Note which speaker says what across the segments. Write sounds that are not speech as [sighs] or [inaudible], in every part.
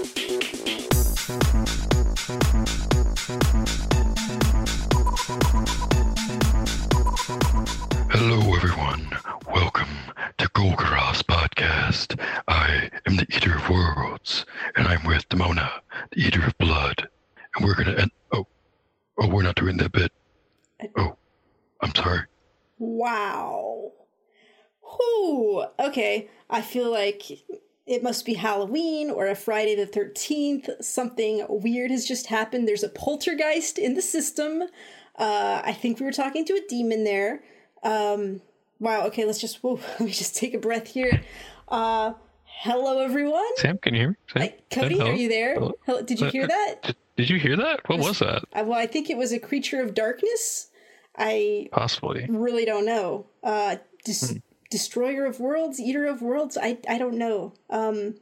Speaker 1: Hello, everyone. Welcome to Golgoroth's podcast. I am the Eater of Worlds, and I'm with Demona, the Eater of Blood. And we're gonna end. Oh, oh, we're not doing that bit. Oh, I'm sorry.
Speaker 2: Wow. Whew. Okay. I feel like it must be Halloween or a Friday the 13th. Something weird has just happened. There's a poltergeist in the system. Uh, I think we were talking to a demon there. Um, wow. Okay. Let's just, whoa, [laughs] let me just take a breath here. Uh, hello, everyone.
Speaker 3: Sam, can you hear me? Sam?
Speaker 2: Cody, are you there?
Speaker 3: Hello?
Speaker 2: Hello. Did you
Speaker 3: Uh,
Speaker 2: hear
Speaker 3: uh,
Speaker 2: that?
Speaker 3: Did, you hear that? What was that?
Speaker 2: Uh, well, I think it was a creature of darkness. I
Speaker 3: Possibly.
Speaker 2: really don't know. Uh, dis-
Speaker 3: Hmm.
Speaker 2: Destroyer of worlds, eater of worlds. I I don't know. Um,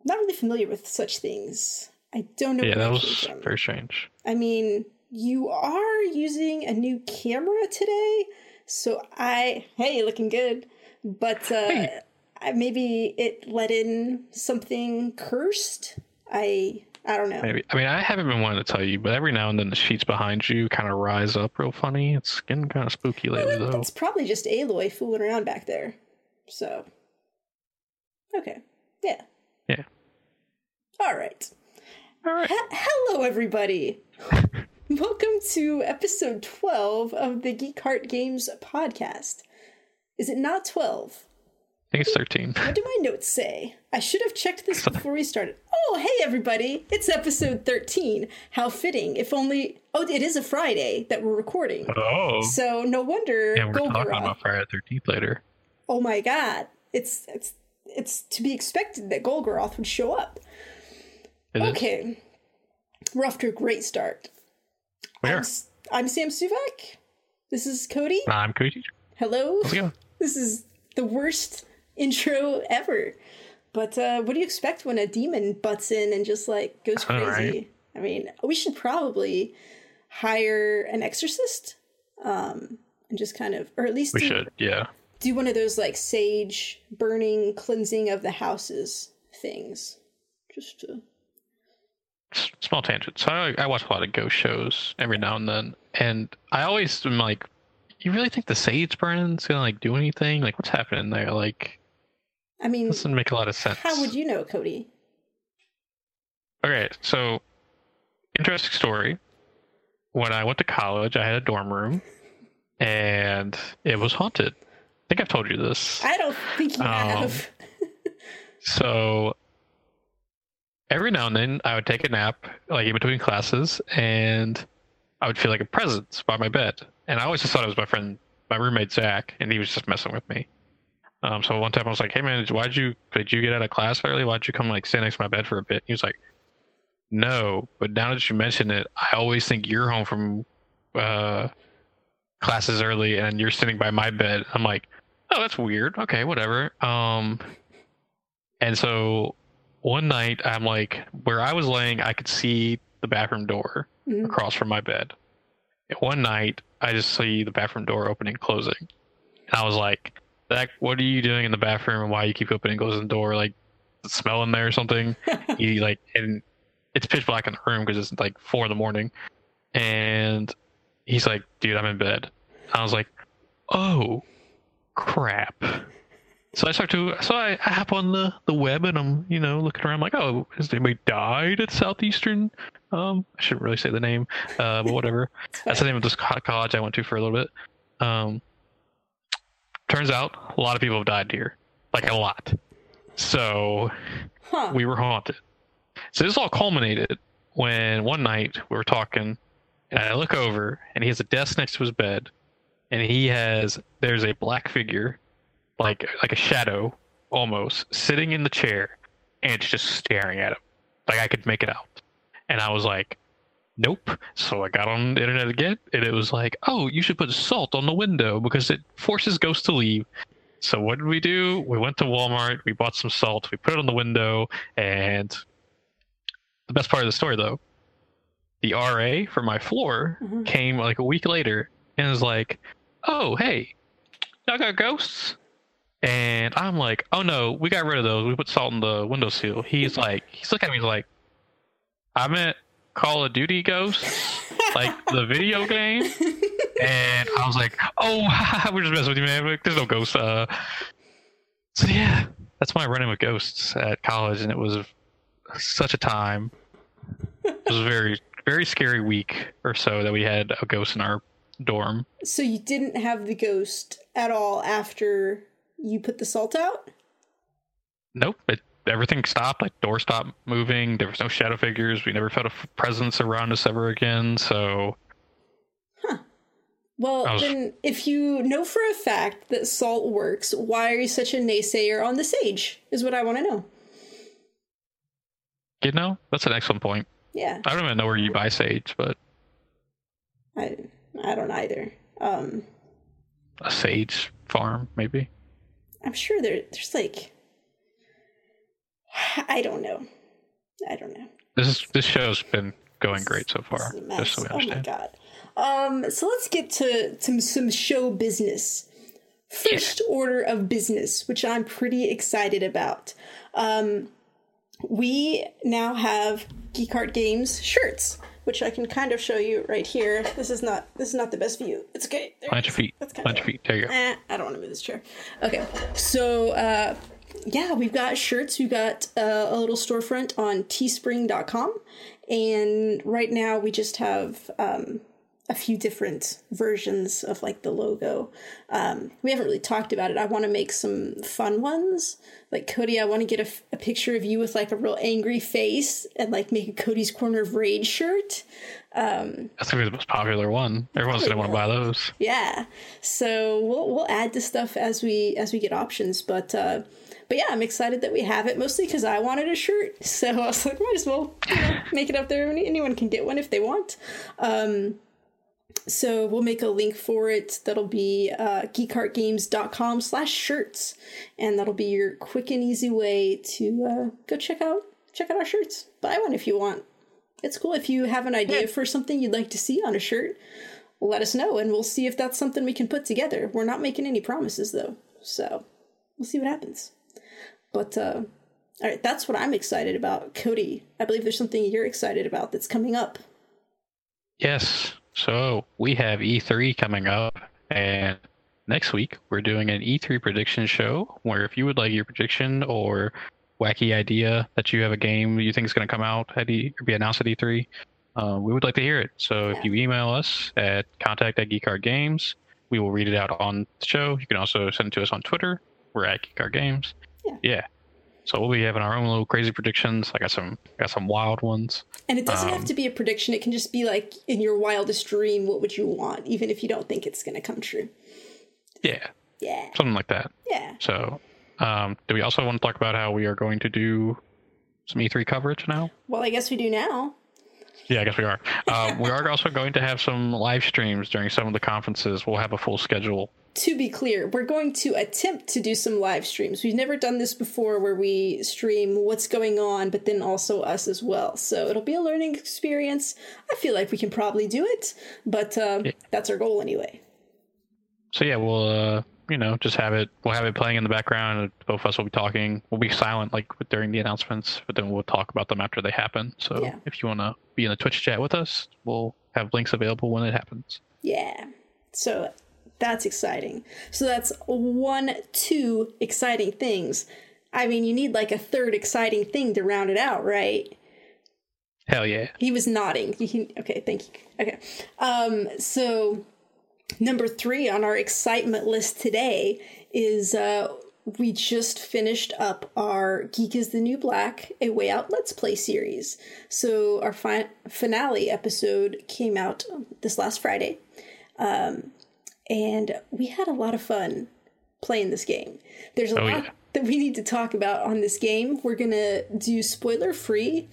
Speaker 2: I'm not really familiar with such things. I don't know.
Speaker 3: Yeah, that was
Speaker 2: from.
Speaker 3: very strange.
Speaker 2: I mean, you are using a new camera today, so I hey, looking good. But uh,
Speaker 3: Hey.
Speaker 2: I, maybe it let in something cursed. I I don't know.
Speaker 3: Maybe. I mean, I haven't been wanting to tell you, but every now and then the sheets behind you kind of rise up real funny. It's getting kind of spooky lately,
Speaker 2: Well,
Speaker 3: though.
Speaker 2: It's probably just Aloy fooling around back there. So, okay, yeah,
Speaker 3: Yeah.
Speaker 2: All right.
Speaker 3: All right.
Speaker 2: He- hello, everybody. [laughs] Welcome to episode twelve of the Geek Art Games podcast. Is it not twelve?
Speaker 3: I think it's 13.
Speaker 2: What do my notes say? I should have checked this [laughs] before we started. Oh, hey everybody! It's episode thirteen. How fitting! If only. Oh, it is a Friday that we're recording.
Speaker 3: Oh.
Speaker 2: So no wonder
Speaker 3: Yeah, we're talking about Friday the 13th later.
Speaker 2: oh my god, it's it's it's to be expected that Golgoroth would show up.
Speaker 3: It is?
Speaker 2: Okay, we're off to a great start. I'm,
Speaker 3: Where?
Speaker 2: S- I'm Sam Suvak. This is Cody.
Speaker 3: I'm Cody.
Speaker 2: Hello.
Speaker 3: How's it going?
Speaker 2: This is the worst [laughs] intro ever. But uh, what do you expect when a demon butts in and just like goes crazy?
Speaker 3: right?
Speaker 2: I mean, we should probably hire an exorcist, um, and just kind of, or at least
Speaker 3: We
Speaker 2: do,
Speaker 3: should, yeah.
Speaker 2: do one of those like sage burning cleansing of the houses things. Just to
Speaker 3: Small tangent. So I, I watch a lot of ghost shows every now and then, and I always am like, you really think the sage burning's gonna like do anything? Like, what's happening there? Like,
Speaker 2: I mean,
Speaker 3: doesn't make a lot of sense.
Speaker 2: how would you know, Cody?
Speaker 3: Okay, so interesting story. When I went to college, I had a dorm room, and it was haunted. I think I've told you this.
Speaker 2: I don't think you
Speaker 3: Um,
Speaker 2: have. [laughs]
Speaker 3: So every now and then, I would take a nap, like in between classes, and I would feel like a presence by my bed. And I always just thought it was my friend, my roommate Zach, and he was just messing with me. Um, so one time I was like, "Hey man, why'd you did you get out of class early? Why'd you come like sit next to my bed for a bit?" He was like, "No, but now that you mention it, I always think you're home from uh, classes early, and you're sitting by my bed." I'm like, "Oh, that's weird. Okay, whatever." Um, and so one night I'm like, where I was laying, I could see the bathroom door
Speaker 2: Mhm.
Speaker 3: across from my bed. And one night, I just see the bathroom door opening and closing. And I was like, Zach, what are you doing in the bathroom and why you keep opening and closing the door? Like, smell in there or something? [laughs] he like, and it's pitch black in the room because it's like four in the morning. And he's like, dude, I'm in bed. I was like, oh, crap. So I start to, so I, I hop on the, the web and I'm, you know, looking around like, oh, has anybody died at Southeastern? Um, I shouldn't really say the name, uh, but whatever. [laughs] That's the name of this college I went to for a little bit. Um, turns out a lot of people have died here, like a lot. So
Speaker 2: Huh.
Speaker 3: we were haunted. So this all culminated when one night we were talking, and I look over, and he has a desk next to his bed, and he has there's a black figure, like like a shadow almost, sitting in the chair, and it's just staring at him, like I could make it out, and I was like, nope. So I got on the internet again, and it was like, oh, you should put salt on the window because it forces ghosts to leave. So what did we do? We went to Walmart, we bought some salt, we put it on the window, and the best part of the story though, the RA for my floor
Speaker 2: Mhm.
Speaker 3: came like a week later and was like, "Oh, hey, y'all got ghosts?" And I'm like, oh no, we got rid of those. We put salt in the windowsill. He's like, he's looking at me he's like, I meant Call of Duty Ghosts, like [laughs] the video game. And I was like, oh, [laughs] we're just messing with you, man. Like, There's no ghosts. Uh, so yeah, that's my running with ghosts at college, and it was such a time. It was a very, very scary week or so that we had a ghost in our dorm.
Speaker 2: So you didn't have the ghost at all after you put the salt out?
Speaker 3: Nope, it, everything stopped. Like door stopped moving. There was no shadow figures. We never felt a f- presence around us ever again. So
Speaker 2: Well,
Speaker 3: was-
Speaker 2: then, if you know for a fact that salt works, why are you such a naysayer on the sage? Is what I want to know.
Speaker 3: you know, that's an excellent point.
Speaker 2: Yeah,
Speaker 3: I don't even know where you buy sage, but
Speaker 2: I I don't either. Um,
Speaker 3: a sage farm maybe.
Speaker 2: I'm sure there there's like [sighs] I don't know. I don't know.
Speaker 3: This is this show's been going great so far. Just so we
Speaker 2: mess. Oh my god. Um, so let's get to, to some show business. First order of business, which I'm pretty excited about. Um, we now have Geek Art Games shirts, which I can kind of show you right here. This is not this is not the best view. It's okay. There
Speaker 3: Plant your feet.
Speaker 2: That's kinda
Speaker 3: your feet. There you go.
Speaker 2: Eh, I don't want to move this chair. Okay, so uh, yeah, we've got shirts. We've got uh, a little storefront on teespring.com. And right now we just have um, a few different versions of like the logo. Um, we haven't really talked about it. I want to make some fun ones. Like Cody, I want to get a, f- a picture of you with like a real angry face and like make a Cody's Corner of Rage shirt.
Speaker 3: That's gonna be the most popular one. Everyone's gonna want to buy those.
Speaker 2: Yeah. So we'll we'll add to stuff as we as we get options, but uh but yeah, I'm excited that we have it mostly because I wanted a shirt, [laughs] so I was like, might as well you know, make it up there. Anyone can get one if they want. Um, so we'll make a link for it. That'll be uh, geekartgames.com slash shirts, and that'll be your quick and easy way to uh, go check out check out our shirts. Buy one if you want. It's cool if you have an idea for something you'd like to see on a shirt let us know and we'll see if that's something we can put together. We're not making any promises though, so we'll see what happens. But uh all right, that's what I'm excited about. Cody, I believe there's something you're excited about that's coming up.
Speaker 3: Yes. So we have E3 coming up, and next week we're doing an E3 prediction show. Where if you would like your prediction or wacky idea that you have a game you think is going to come out at E or be announced at E3, uh, we would like to hear it. So if you email us at contact at Geekart Games, we will read it out on the show. You can also send it to us on Twitter. We're at Geekart Games.
Speaker 2: Yeah.
Speaker 3: Yeah. So we'll be having our own little crazy predictions. I got some got some wild ones.
Speaker 2: And it doesn't have
Speaker 3: Um,
Speaker 2: to be a prediction, it can just be like in your wildest dream, what would you want, even if you don't think it's gonna come true.
Speaker 3: Yeah.
Speaker 2: Yeah.
Speaker 3: Something like that.
Speaker 2: Yeah.
Speaker 3: So, um, do we also want to talk about how we are going to do some E3 coverage now?
Speaker 2: Well, I guess we do now.
Speaker 3: Yeah, I guess we are. Uh, we [laughs] are also going to have some live streams during some of the conferences. We'll have a full schedule.
Speaker 2: To be clear, we're going to attempt to do some live streams. We've never done this before where we stream what's going on, but then also us as well. So it'll be a learning experience. I feel like we can probably do it, but uh, that's our goal anyway.
Speaker 3: So yeah, we'll uh, you know just have it. We'll have it playing in the background. Both of us will be talking. We'll be silent like during the announcements, but then we'll talk about them after they happen. So
Speaker 2: Yeah.
Speaker 3: if you want to be in the Twitch chat with us, we'll have links available when it happens.
Speaker 2: Yeah. So that's exciting. So that's one, two exciting things. I mean, you need like a third exciting thing to round it out, right?
Speaker 3: Hell yeah!
Speaker 2: He was nodding. Can, okay, thank you. Okay. Um, so number three on our excitement list today is uh, we just finished up our Geek is the New Black, a Way Out Let's Play series. So our fi- finale episode came out this last Friday. Um, and we had a lot of fun playing this game. There's a
Speaker 3: Oh,
Speaker 2: lot
Speaker 3: yeah.
Speaker 2: that we need to talk about on this game. We're going to do spoiler free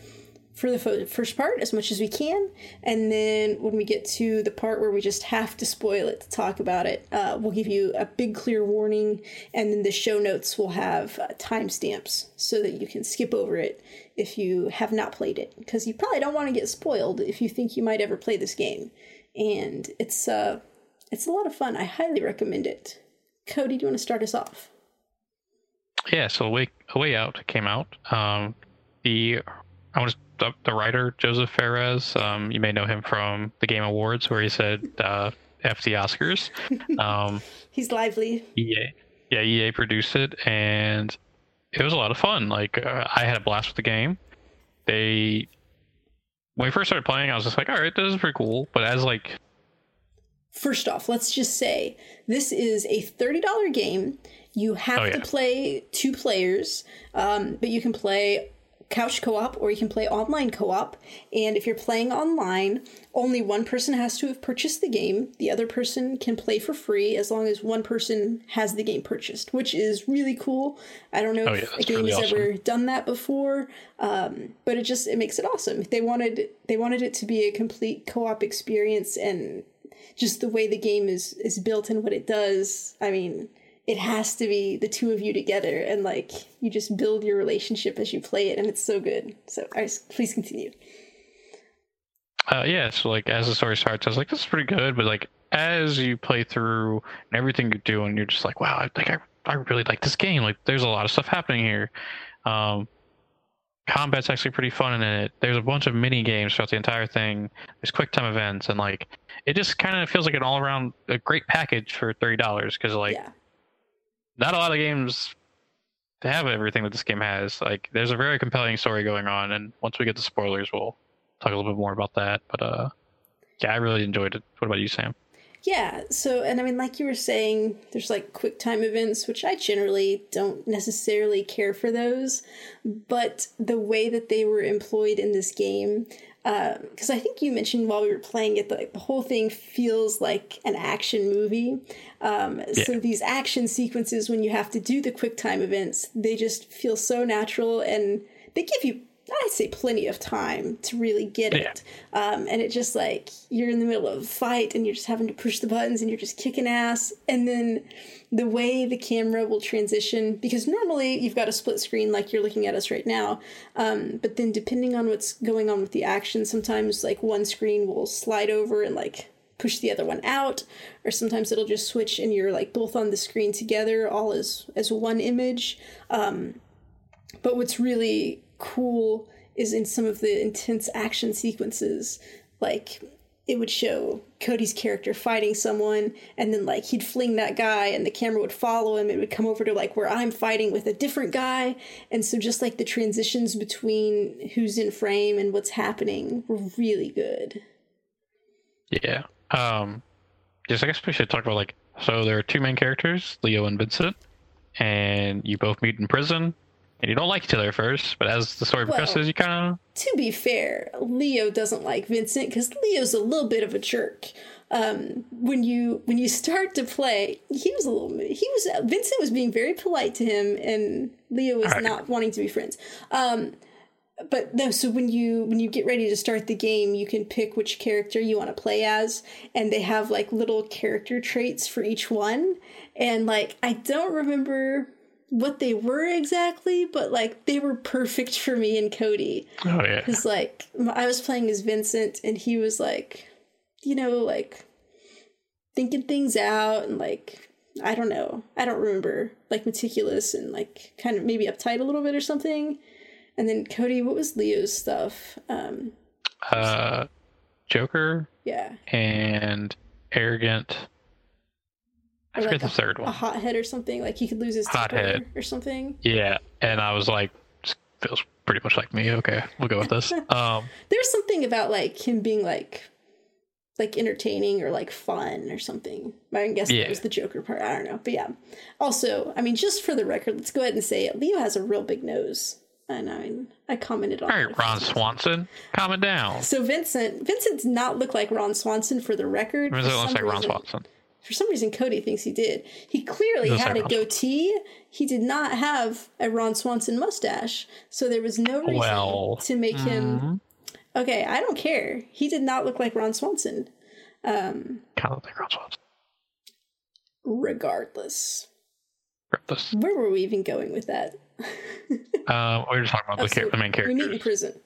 Speaker 2: for the fo- first part as much as we can, and then when we get to the part where we just have to spoil it to talk about it, uh, we'll give you a big clear warning, and then the show notes will have uh, timestamps so that you can skip over it if you have not played it, because you probably don't want to get spoiled if you think you might ever play this game, and it's uh, it's a lot of fun. I highly recommend it. Cody, do you want to start us off?
Speaker 3: Yeah, so a way, out came out. Um, the I want to the, the writer Joseph Fares. Um, you may know him from the Game Awards, where he said [laughs] uh, "F the Oscars." Um, [laughs]
Speaker 2: He's lively.
Speaker 3: Yeah, yeah, EA produced it, and it was a lot of fun. Like uh, I had a blast with the game. They when we first started playing, I was just like, all right, this is pretty cool. But as like
Speaker 2: First off, let's just say this is a $30 game. You have
Speaker 3: Oh,
Speaker 2: to play two players, um, but you can play couch co op or you can play online co op. And if you're playing online, only one person has to have purchased the game. The other person can play for free as long as one person has the game purchased, which is really cool. I don't know
Speaker 3: Oh,
Speaker 2: if
Speaker 3: yeah,
Speaker 2: a game
Speaker 3: really
Speaker 2: has
Speaker 3: awesome.
Speaker 2: ever done that before, um, but it just it makes it awesome. They wanted they wanted it to be a complete co op experience and just the way the game is is built and what it does i mean it has to be the two of you together and like you just build your relationship as you play it and it's so good so please continue
Speaker 3: Uh, yeah, so like as the story starts, I was like, this is pretty good, but like as you play through and everything you're doing, you're just like, wow, I like I, I really like this game. Like there's a lot of stuff happening here. Um, combat's actually pretty fun in it. There's a bunch of mini games throughout the entire thing. There's quick time events and like it just kind of feels like an all around a great package for thirty dollars because like
Speaker 2: yeah
Speaker 3: not a lot of games have everything that this game has. Like, there's a very compelling story going on, and once we get to spoilers, we'll talk a little bit more about that. But uh, yeah, I really enjoyed it. What about you, Sam?
Speaker 2: yeah so and i mean like you were saying there's like quick time events which i generally don't necessarily care for those but the way that they were employed in this game because I think you mentioned while we were playing it, that like, the whole thing feels like an action movie. Um, So these action sequences, when you have to do the quick time events, they just feel so natural, and they give you, I'd say, plenty of time to really get
Speaker 3: Yeah.
Speaker 2: it. Um, and it just like you're in the middle of a fight, and you're just having to push the buttons, and you're just kicking ass, and then the way the camera will transition because normally you've got a split screen like you're looking at us right now um, but then depending on what's going on with the action sometimes like one screen will slide over and like push the other one out or sometimes it'll just switch and you're like both on the screen together all as as one image um, but what's really cool is in some of the intense action sequences like it would show Cody's character fighting someone, and then like he'd fling that guy, and the camera would follow him. It would come over to like where I'm fighting with a different guy, and so just like the transitions between who's in frame and what's happening were really good.
Speaker 3: Yeah. Um, yes, I guess we should talk about like so there are two main characters, Leo and Vincent, and you both meet in prison, and you don't like each other at first, but as the story
Speaker 2: Well-
Speaker 3: progresses, you kind of
Speaker 2: To be fair, Leo doesn't like Vincent because Leo's a little bit of a jerk. Um, when you when you start to play, he was a little he was Vincent was being very polite to him, and Leo was
Speaker 3: Alright.
Speaker 2: not wanting to be friends. Um, but no, so when you when you get ready to start the game, you can pick which character you want to play as, and they have like little character traits for each one. And like I don't remember what they were exactly, but like they were perfect for me and Cody.
Speaker 3: oh yeah,
Speaker 2: Because like I was playing as Vincent, and he was like, you know, like thinking things out and like I don't know, I don't remember, like meticulous and like kind of maybe uptight a little bit or something. And then Cody, what was Leo's stuff? Um,
Speaker 3: uh, Joker
Speaker 2: yeah,
Speaker 3: and arrogant. I forget
Speaker 2: like
Speaker 3: the third one.
Speaker 2: a
Speaker 3: one.
Speaker 2: hothead or something. Like he could lose his temper
Speaker 3: Hothead.
Speaker 2: or something.
Speaker 3: Yeah, and I was like, feels pretty much like me. Okay, we'll go with this. [laughs] Um,
Speaker 2: There's something about like him being like like entertaining or like fun or something. I guess that was the Joker part. I don't know. But yeah. Also, I mean, just for the record, let's go ahead and say it. Leo has a real big nose. And I mean, I commented on
Speaker 3: all right,
Speaker 2: a
Speaker 3: Ron. Swanson, calm it down.
Speaker 2: So Vincent, Vincent does not look like Ron Swanson for the record. For
Speaker 3: looks like Ron Swanson.
Speaker 2: For some reason, Cody thinks he did. He clearly had a goatee. He did not have a Ron Swanson mustache. So there was no reason
Speaker 3: Well,
Speaker 2: to make him
Speaker 3: mhm.
Speaker 2: Okay, I don't care. He did not look like Ron Swanson. Um,
Speaker 3: kind of like Ron Swanson.
Speaker 2: regardless.
Speaker 3: This.
Speaker 2: Where were we even going with that? [laughs]
Speaker 3: Um, we were just talking about the,
Speaker 2: so
Speaker 3: the main character.
Speaker 2: We meet in prison.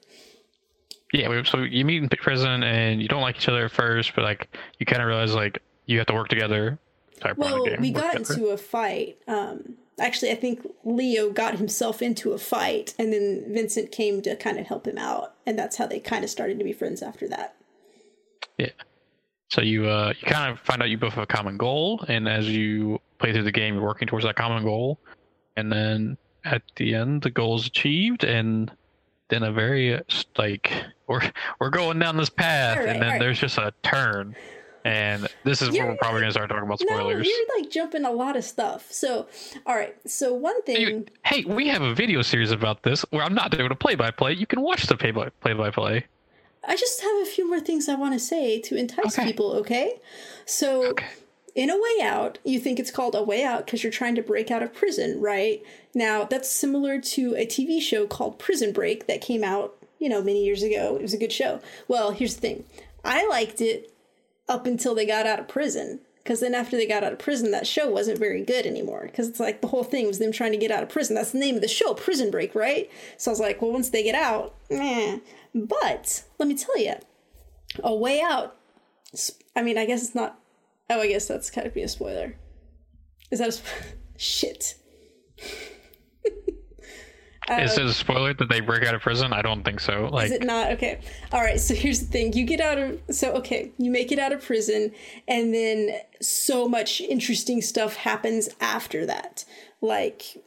Speaker 3: Yeah, so you meet in prison and you don't like each other at first, but like you kind of realize like you have to work together. Type
Speaker 2: Well,
Speaker 3: game,
Speaker 2: we got
Speaker 3: together.
Speaker 2: into a fight. Um, actually, I think Leo got himself into a fight, and then Vincent came to kind of help him out, and that's how they kind of started to be friends after that.
Speaker 3: Yeah. So you uh, you kind of find out you both have a common goal, and as you play through the game, you're working towards that common goal, and then at the end, the goal is achieved, and then a very like [laughs] we're we're going down this path,
Speaker 2: right,
Speaker 3: and then
Speaker 2: right.
Speaker 3: there's just a turn, and this is where we're probably gonna start talking about spoilers.
Speaker 2: No, you're like jumping a lot of stuff. So, all right. So one thing.
Speaker 3: You- hey, we have a video series about this where I'm not doing a play by play. You can watch the play by play by play.
Speaker 2: I just have a few more things I want to say to entice
Speaker 3: Okay.
Speaker 2: people, okay? So,
Speaker 3: Okay.
Speaker 2: in A Way Out, you think it's called A Way Out because you're trying to break out of prison, right? Now, that's similar to a TV show called Prison Break that came out, you know, many years ago. It was a good show. Well, here's the thing I liked it up until they got out of prison. Because then after they got out of prison, that show wasn't very good anymore. Because it's like the whole thing was them trying to get out of prison. That's the name of the show, Prison Break, right? So I was like, well, once they get out, eh. But let me tell you, A Way Out. I mean, I guess it's not. Oh, I guess that's kind of be a spoiler. Is that a sp- [laughs] shit?
Speaker 3: Is uh, it a spoiler that they break out of prison? I don't think so. Like,
Speaker 2: Is it not? Okay. All right. So here's the thing. You get out of, so, okay, you make it out of prison, and then so much interesting stuff happens after that. Like,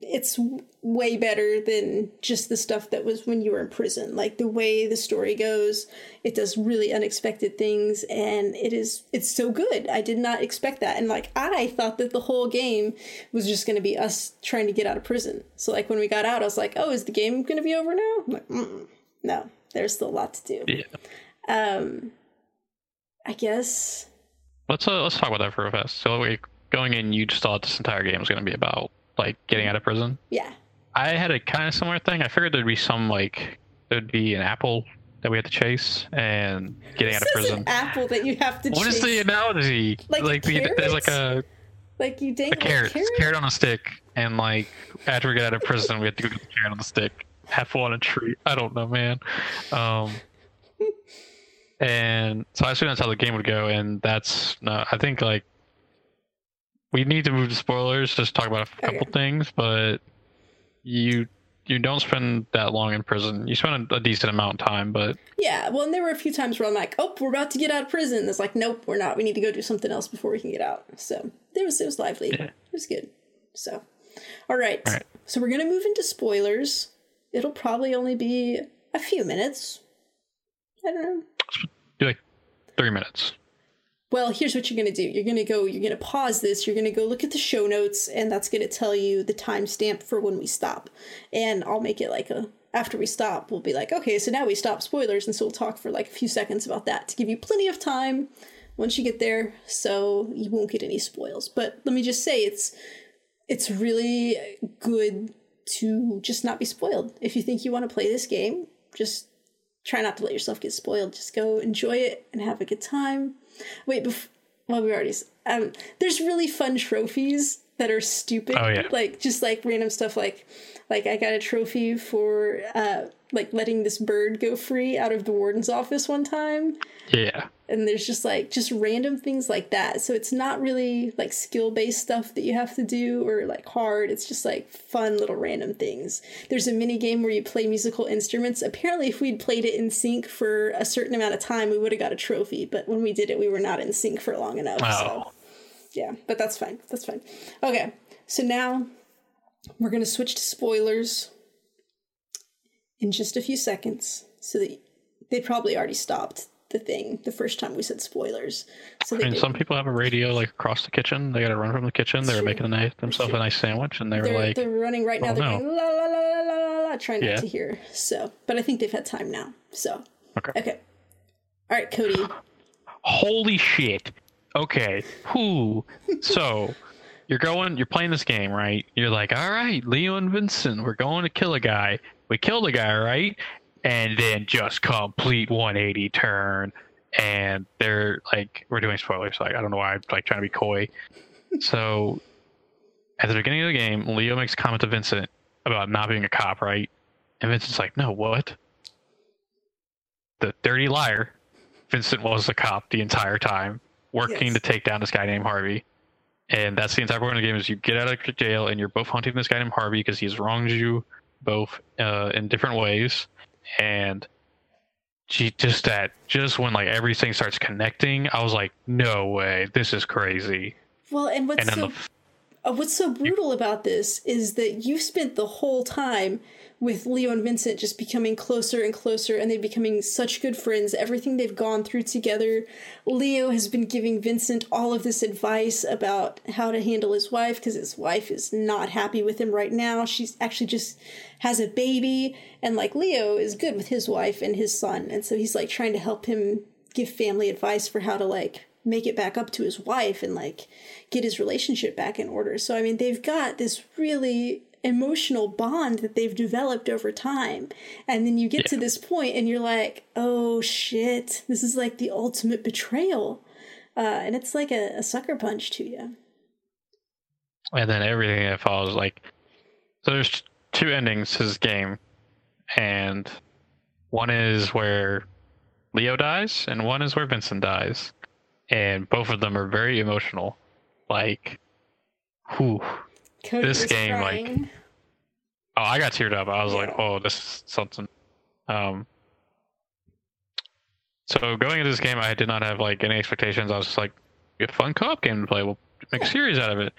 Speaker 2: it's way better than just the stuff that was when you were in prison. Like, the way the story goes, it does really unexpected things, and it is, it's so good. I did not expect that. And, like, I thought that the whole game was just going to be us trying to get out of prison. So, like, when we got out, I was like, oh, is the game going to be over now? I'm like, mm no, there's still a lot to do.
Speaker 3: yeah.
Speaker 2: Um, I guess.
Speaker 3: Let's uh, let's talk about that for a fast. So, we going in, you just thought this entire game was going to be about like getting out of prison.
Speaker 2: Yeah.
Speaker 3: I had a kind of similar thing. I figured there'd be some like there'd be an apple that we had to chase and getting out of
Speaker 2: This is
Speaker 3: prison.
Speaker 2: an apple that you have to
Speaker 3: What is
Speaker 2: chase.
Speaker 3: the analogy?
Speaker 2: Like
Speaker 3: the, there's like a,
Speaker 2: Like you dangle
Speaker 3: carrot,
Speaker 2: a carrot?
Speaker 3: carrot on a stick, and like after we get out of prison, we have to go get the carrot on the stick. Apple on a tree. I don't know, man. Um, and so I assume that's how the game would go, and that's no. I think like we need to move to spoilers. Just talk about a couple
Speaker 2: Okay.
Speaker 3: things, but you you don't spend that long in prison. You spend a, a decent amount of time, but
Speaker 2: Yeah, well, and there were a few times where I'm like, "Oh, we're about to get out of prison." It's like, "Nope, we're not. We need to go do something else before we can get out." So it was it was lively.
Speaker 3: Yeah.
Speaker 2: It was good. So, all right.
Speaker 3: All right.
Speaker 2: So we're gonna move into spoilers. It'll probably only be a few minutes. I don't know.
Speaker 3: do like three minutes.
Speaker 2: Well, here's what you're going to do. You're going to go, you're going to pause this, you're going to go look at the show notes, and that's going to tell you the timestamp for when we stop. And I'll make it like a, after we stop, we'll be like, okay, so now we stop spoilers. And so we'll talk for like a few seconds about that to give you plenty of time once you get there so you won't get any spoils. But let me just say, it's, it's really good to just not be spoiled. If you think you want to play this game, just try not to let yourself get spoiled. Just go enjoy it and have a good time. Wait, bef- well, we already. Um, there's really fun trophies that are stupid.
Speaker 3: Oh, yeah.
Speaker 2: Like just like random stuff. Like, like I got a trophy for uh, like letting this bird go free out of the warden's office one time.
Speaker 3: Yeah.
Speaker 2: And there's just like just random things like that. So it's not really like skill based stuff that you have to do or like hard. It's just like fun little random things. There's a mini game where you play musical instruments. Apparently, if we'd played it in sync for a certain amount of time, we would have got a trophy. But when we did it, we were not in sync for long enough. So
Speaker 3: Oh.
Speaker 2: yeah, but that's fine. That's fine. Okay, so now we're gonna switch to spoilers in just a few seconds. So that they probably already stopped the thing the first time we said spoilers. So
Speaker 3: I mean, some people have a radio like across the kitchen. They got to run from the kitchen. They were making a nice, themselves a nice sandwich, and they were
Speaker 2: they're,
Speaker 3: like,
Speaker 2: they're running right now.
Speaker 3: "Oh,
Speaker 2: they're
Speaker 3: no."
Speaker 2: going la la la la la la la, trying not
Speaker 3: Yeah.
Speaker 2: to hear. So, but I think they've had time now. So,
Speaker 3: Okay.
Speaker 2: okay. All right, Cody.
Speaker 3: "Holy shit!" Okay, who? So you're going, you're playing this game, right? You're like, "All right, Leo and Vincent, we're going to kill a guy. We killed a guy, right?" And then just complete 180 turn, and they're like, "We're doing spoilers." Like, I don't know why I'm like trying to be coy. So at the beginning of the game, Leo makes a comment to Vincent about not being a cop, right? And Vincent's like, "No, what?" The dirty liar. Vincent was a cop the entire time, working
Speaker 2: Yes.
Speaker 3: to take down this guy named Harvey. and that's the entire point of the game is you get out of jail and you're both hunting this guy named Harvey because he's wronged you both uh, in different ways, and she just that just when like everything starts connecting, I was like, no way, this is crazy.
Speaker 2: Well, and what's
Speaker 3: And
Speaker 2: so
Speaker 3: the
Speaker 2: Uh, what's so brutal about this is that you spent the whole time with Leo and Vincent just becoming closer and closer, and they becoming such good friends. Everything they've gone through together. Leo has been giving Vincent all of this advice about how to handle his wife because his wife is not happy with him right now. She's actually just has a baby, and like Leo is good with his wife and his son, and so he's like trying to help him give family advice for how to like make it back up to his wife and like get his relationship back in order. So I mean, they've got this really emotional bond that they've developed over time. And then you get to this point and you're like, "Oh shit, this is like the ultimate betrayal." Uh, and it's like a, a sucker punch to you.
Speaker 3: and then everything that follows like so there's two endings to this game and one is where leo dies and one is where vincent dies and both of them are very emotional. Like whew.
Speaker 2: Cody
Speaker 3: This game, like, oh i got teared up. I was like oh this is something. Um so going into this game i did not have like any expectations. I was just like a fun co-op game to play. We'll make a series out of it.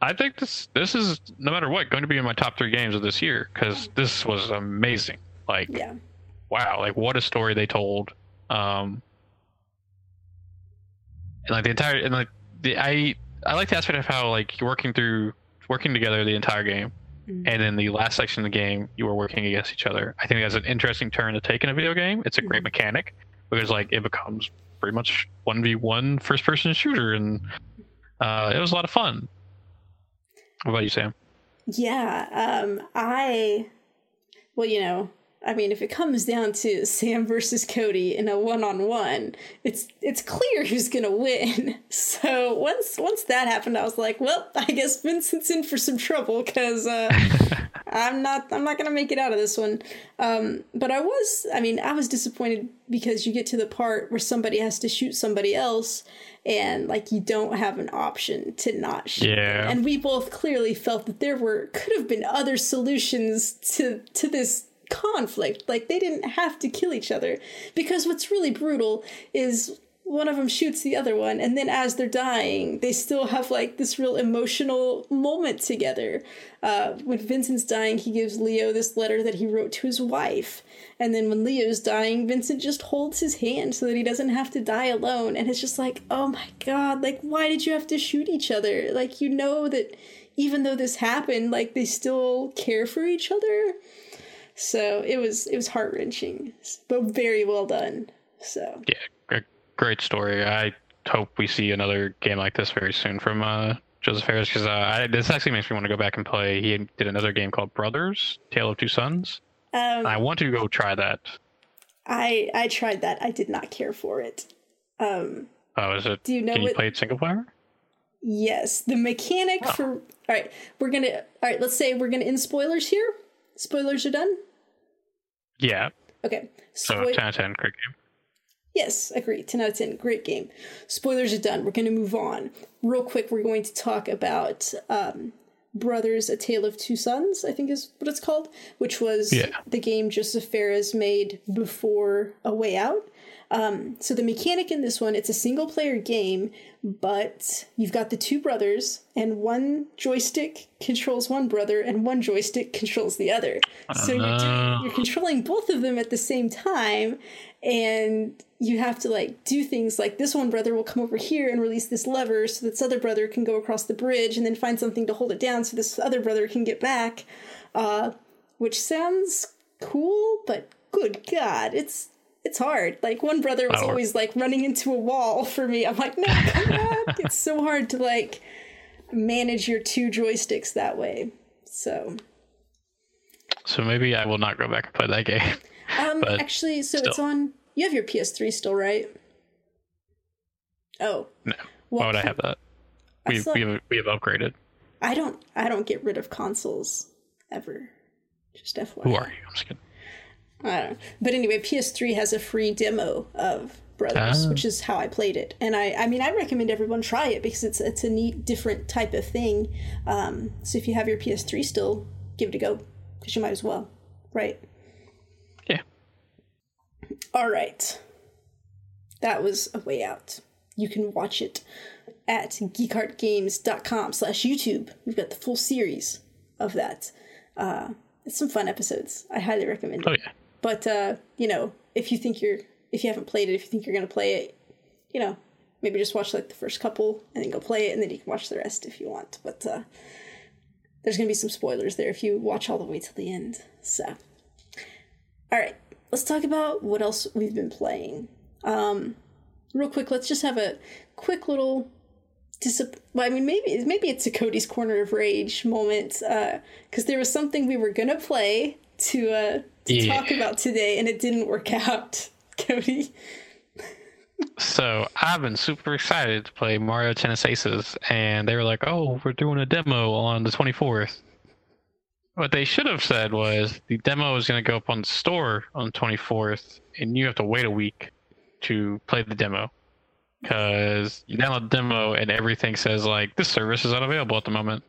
Speaker 3: I think this this is no matter what going to be in my top three games of this year because this was amazing. Like
Speaker 2: yeah,
Speaker 3: wow, like what a story they told. Um, and like the entire and like the I I like the aspect of how like you're working through working together the entire game,
Speaker 2: Mhm.
Speaker 3: and in the last section of the game you were working against each other. I think that's an interesting turn to take in a video game. It's a great
Speaker 2: Mhm.
Speaker 3: mechanic because like it becomes pretty much one v one first person shooter, and uh, it was a lot of fun. What about you, Sam?
Speaker 2: yeah. Um, I, well, you know, I mean, if it comes down to Sam versus Cody in a one-on-one, it's it's clear who's gonna win. [laughs] So once once that happened, I was like, well, I guess Vincent's in for some trouble because uh, [laughs] I'm not I'm not gonna make it out of this one. Um, but I was I mean I was disappointed because you get to the part where somebody has to shoot somebody else and like you don't have an option to not shoot.
Speaker 3: Yeah.
Speaker 2: And we both clearly felt that there were could have been other solutions to to this conflict. Like they didn't have to kill each other. Because what's really brutal is one of them shoots the other one and then as they're dying they still have like this real emotional moment together. Uh, when vincent's dying he gives leo this letter that he wrote to his wife. And then when leo's dying vincent just holds his hand so that he doesn't have to die alone. And it's just like oh my god like why did you have to shoot each other? Like you know that even though this happened like they still care for each other so it was it was heart-wrenching but very well done so
Speaker 3: Yeah, great, great story. I hope we see another game like this very soon from uh, Joseph Fares because uh, this actually makes me want to go back and play. He did another game called Brothers: Tale of Two Sons.
Speaker 2: um,
Speaker 3: I want to go try that.
Speaker 2: I I tried that. I did not care for it. Um,
Speaker 3: Oh, is it?
Speaker 2: do you know
Speaker 3: Can you
Speaker 2: what?
Speaker 3: play it single player?
Speaker 2: yes, the mechanic
Speaker 3: Oh.
Speaker 2: for. All right, we're gonna. All right, let's say we're gonna in spoilers here. Spoilers are done.
Speaker 3: Yeah.
Speaker 2: Okay.
Speaker 3: So 10 out of 10, great game.
Speaker 2: Yes, agree. 10 out of 10. Great game. Spoilers are done. We're going to move on. Real quick, we're going to talk about um, Brothers A Tale of Two Sons, I think is what it's called, which was
Speaker 3: Yeah.
Speaker 2: the game Joseph Fares made before A Way Out. Um, so the mechanic in this one, it's a single player game, but you've got the two brothers, and one joystick controls one brother, and one joystick controls the other. So you're, doing,
Speaker 3: Oh.
Speaker 2: you're controlling both of them at the same time, and you have to like do things like this one brother will come over here and release this lever so this other brother can go across the bridge and then find something to hold it down so this other brother can get back uh, which sounds cool but good god it's it's hard like one brother was always like running into a wall for me i'm like no come [laughs] on it's so hard to like manage your two joysticks that way so
Speaker 3: So maybe I will not go back and play that game. [laughs]
Speaker 2: Um,
Speaker 3: But
Speaker 2: actually, so it's on. You have your PS3 still, right? Oh,
Speaker 3: No.
Speaker 2: well,
Speaker 3: Why would I have that? We,
Speaker 2: thought-
Speaker 3: we, have, we have upgraded.
Speaker 2: I don't. I don't get rid of consoles ever. Just FYI.
Speaker 3: Who are you? I'm just kidding.
Speaker 2: I don't know. But anyway, PS3 has a free demo of Brothers,
Speaker 3: Ah.
Speaker 2: which is how I played it. And I, I mean, I recommend everyone try it because it's it's a neat, different type of thing. Um, so if you have your PS3 still, give it a go because you might as well, right?
Speaker 3: Yeah.
Speaker 2: All right. That was a way out. You can watch it at geekartgames.com slash YouTube. We've got the full series of that. Uh, it's some fun episodes. I highly recommend it.
Speaker 3: Oh yeah.
Speaker 2: But uh, you know, if you think you're if you haven't played it, if you think you're gonna play it, you know, maybe just watch like the first couple and then go play it and then you can watch the rest if you want. But uh there's gonna be some spoilers there if you watch all the way till the end. So Alright, let's talk about what else we've been playing. Um real quick, let's just have a quick little Disap- I mean, maybe maybe it's a Cody's corner of rage moment because there was something we were gonna play to uh, to
Speaker 3: Yeah.
Speaker 2: talk about today, and it didn't work out. [laughs] Cody,
Speaker 3: So I've been super excited to play Mario Tennis Aces, and they were like, "Oh, we're doing a demo on the 24th." What they should have said was the demo is going to go up on the store on the 24th, and you have to wait a week to play the demo because you download the demo and everything says like this service is unavailable at the moment.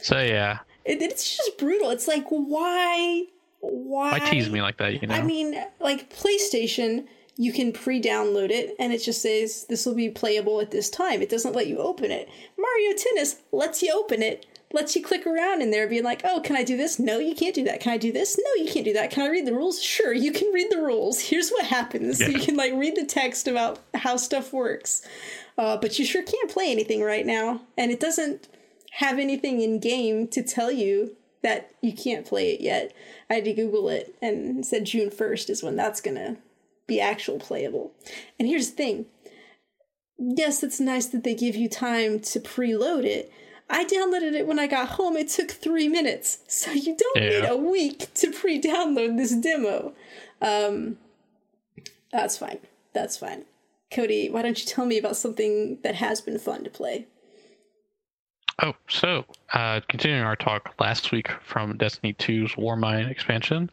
Speaker 3: So yeah,
Speaker 2: it, it's just brutal. It's like why why
Speaker 3: why tease me like that? You know?
Speaker 2: I mean, like PlayStation, you can pre-download it, and it just says this will be playable at this time. It doesn't let you open it. Mario Tennis lets you open it, lets you click around in there, being like, "Oh, can I do this? No, you can't do that. Can I do this? No, you can't do that. Can I read the rules? Sure, you can read the rules. [laughs] Here's what happens.
Speaker 3: Yeah.
Speaker 2: You can like read the text about how stuff works, uh, but you sure can't play anything right now, and it doesn't have anything in game to tell you that you can't play it yet. I had to Google it and it said June 1st is when that's gonna be actual playable. And here's the thing yes, it's nice that they give you time to preload it. I downloaded it when I got home. It took three minutes. So you don't
Speaker 3: Yeah.
Speaker 2: need a week to pre download this demo. Um, that's fine. That's fine. Cody, why don't you tell me about something that has been fun to play?
Speaker 3: Oh, so uh, continuing our talk last week from Destiny 2's Warmind expansion.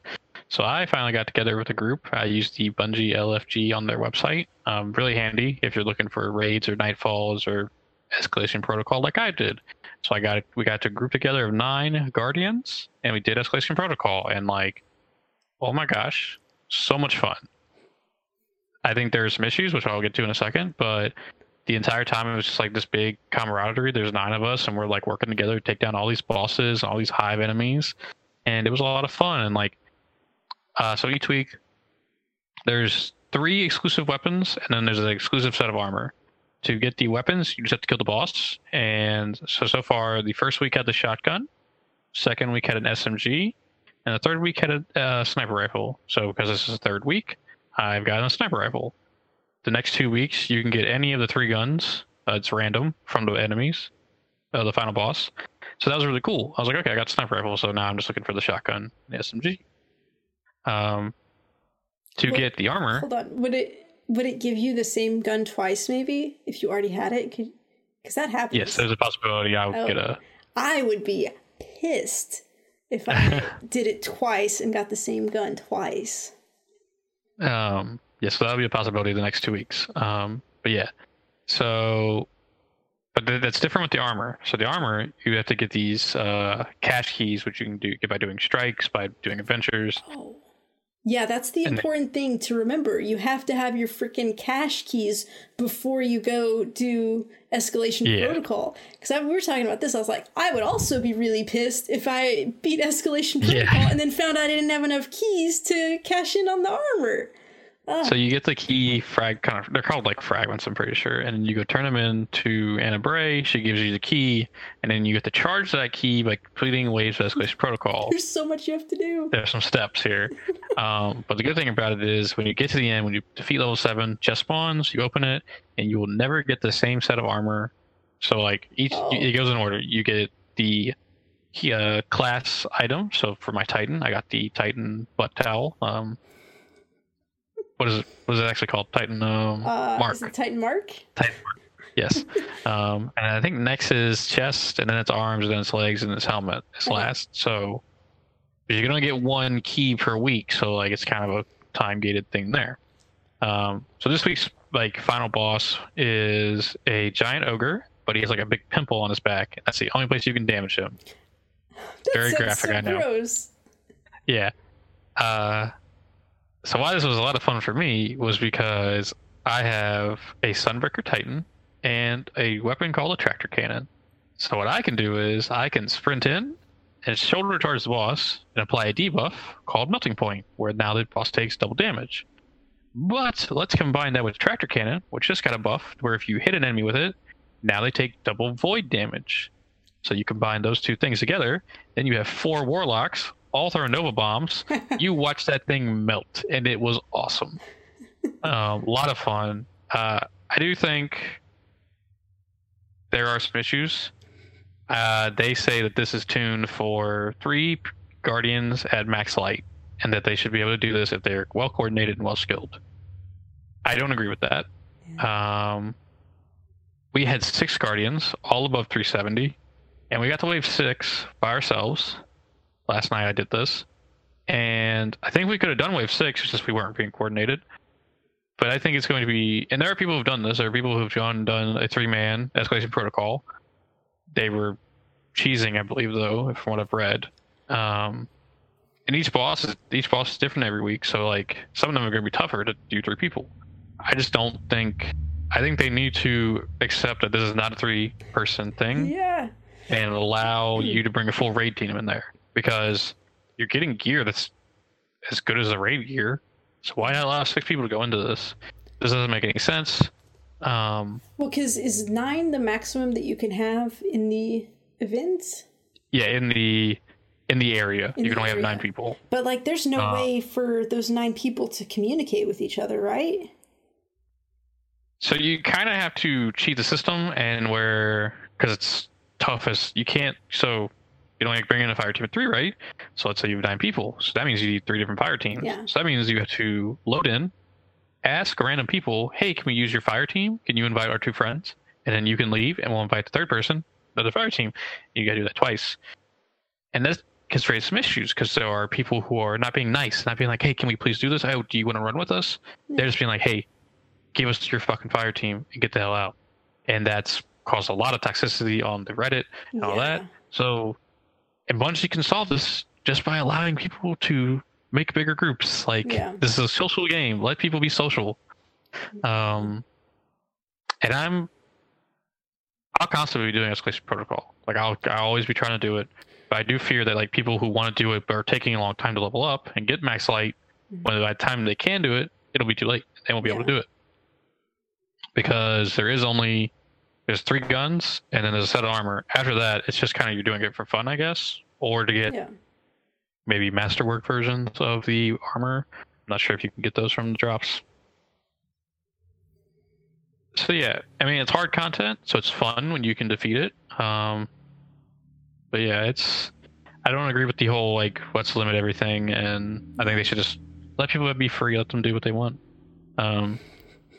Speaker 3: So I finally got together with a group. I used the Bungie LFG on their website. Um, really handy if you're looking for raids or nightfalls or escalation protocol like I did. So I got we got to group together of nine guardians and we did escalation protocol and like, oh my gosh, so much fun. I think there's some issues which I'll get to in a second, but the entire time it was just like this big camaraderie. There's nine of us, and we're like working together to take down all these bosses, all these hive enemies, and it was a lot of fun. And like, uh, so each week there's three exclusive weapons, and then there's an exclusive set of armor. To get the weapons, you just have to kill the boss. And so so far, the first week had the shotgun, second week had an SMG, and the third week had a uh, sniper rifle. So because this is the third week, I've gotten a sniper rifle the next two weeks you can get any of the three guns uh, it's random from the enemies uh, the final boss so that was really cool i was like okay i got sniper rifle so now i'm just looking for the shotgun and the smg um to
Speaker 2: Well,
Speaker 3: get the armor
Speaker 2: Hold on. Would it would it give you the same gun twice maybe if you already had it? Because that happens.
Speaker 3: yes there's a possibility i would
Speaker 2: Oh.
Speaker 3: get a
Speaker 2: I would be pissed if I [laughs] did it twice and got the same gun twice.
Speaker 3: Um, yeah, so that'll be a possibility the next two weeks. Um, but yeah, so, but th- that's different with the armor. So the armor, you have to get these uh, cache keys, which you can do get by doing strikes, by doing adventures.
Speaker 2: Oh. Yeah, that's the
Speaker 3: And they-
Speaker 2: important thing to remember. You have to have your freaking cache keys before you go do escalation
Speaker 3: Yeah.
Speaker 2: protocol. Because we were talking about this, I was like, I would also be really pissed if I beat escalation
Speaker 3: Yeah.
Speaker 2: protocol and then found out I didn't have enough keys to cash in on the armor.
Speaker 3: So you get the key frag kind of they're called like fragments, I'm pretty sure, and then you go turn them in to Ana Bray. She gives you the key, and then you get to charge that key by completing waves of escalation protocol. [laughs]
Speaker 2: There's so much you have to do.
Speaker 3: there's some steps here. [laughs] Um, but the good thing about it is when you get to the end, when you defeat level seven, chest spawns, you open it, and you will never get the same set of armor. So like each,
Speaker 2: Oh.
Speaker 3: it goes in order. You get the uh, class item. So for my Titan, I got the Titan butt towel. Um, what is it? What is it actually called? Titan um,
Speaker 2: Uh,
Speaker 3: mark.
Speaker 2: Is it Titan Mark?
Speaker 3: Titan mark. Yes. [laughs] um, and I think next is chest, and then it's arms, and then it's legs, and it's helmet. It's
Speaker 2: Okay.
Speaker 3: last. So you're gonna get one key per week. So like it's kind of a time gated thing there. Um, so this week's like final boss is a giant ogre, but he has like a big pimple on his back. That's the only place you can damage him. Very graphic,
Speaker 2: so
Speaker 3: I know.
Speaker 2: Gross.
Speaker 3: Yeah. Uh, so why this was a lot of fun for me was because I have a Sunbreaker Titan and a weapon called a tractor cannon. So what I can do is I can sprint in and shoulder towards the boss and apply a debuff called Melting Point, where now the boss takes double damage. But let's combine that with Tractor Cannon, which just got a buff where if you hit an enemy with it, now they take double void damage. So you combine those two things together, then you have four warlocks, all throwing Nova bombs. [laughs] you watch that thing melt, and it was awesome. A lot of fun. Uh, I do think there are some issues. Uh, they say that this is tuned for three guardians at max light, and that they should be able to do this if they're well coordinated and well skilled. I don't agree with that. Um, we had six guardians, all above 370, and we got to wave six by ourselves. Last night I did this, and I think we could have done wave six, it's just we weren't being coordinated. But I think it's going to be, and there are people who've done this. There are people who've done done a three man escalation protocol. They were cheesing, I believe, though, from what I've read. Um, and each boss is each boss is different every week, so like some of them are going to be tougher to do three people. I just don't think. I think they need to accept that this is not a three person thing
Speaker 2: Yeah.
Speaker 3: and allow you to bring a full raid team in there because you're getting gear that's as good as the raid gear. So why not allow six people to go into this? This doesn't make any sense. Um,
Speaker 2: Well, because is nine the maximum that you can have in the event?
Speaker 3: yeah, in the in the area,
Speaker 2: In
Speaker 3: you
Speaker 2: the
Speaker 3: can only have nine people.
Speaker 2: But like, there's no
Speaker 3: Uh,
Speaker 2: way for those nine people to communicate with each other, right?
Speaker 3: So you kind of have to cheat the system, and where because it's tough as you can't. So you only bring in a fire team of three, right? So let's say you have nine people. So that means you need three different fire teams.
Speaker 2: Yeah.
Speaker 3: So that means you have to load in, ask random people, "Hey, can we use your fire team? Can you invite our two friends?" And then you can leave, and we'll invite the third person, another fire team. You got to do that twice, and that can raise some issues because there are people who are not being nice, not being like, "Hey, can we please do this? Oh, do you want to run with us?" They're just being like, "Hey, give us your fucking fire team and get the hell out. And that's caused a lot of toxicity on the Reddit and all that. So, and Bungie can solve this just by allowing people to make bigger groups. Like,
Speaker 2: Yeah.
Speaker 3: this is a social game. Let people be social. Um, and I'm, I'll constantly be doing escalation protocol. Like, I'll, I'll always be trying to do it. But I do fear that, like, people who want to do it but are taking a long time to level up and get max light, when by the time they can do it, it'll be too late. They won't be able to do it because there is only there's three guns and then there's a set of armor. After that, it's just kind of you're doing it for fun, I guess, or to get
Speaker 2: Yeah.
Speaker 3: maybe masterwork versions of the armor. I'm not sure if you can get those from the drops. So yeah, I mean it's hard content, so it's fun when you can defeat it. Um, but yeah, it's I don't agree with the whole like let's limit everything, and I think they should just let people be free, let them do what they want. Um,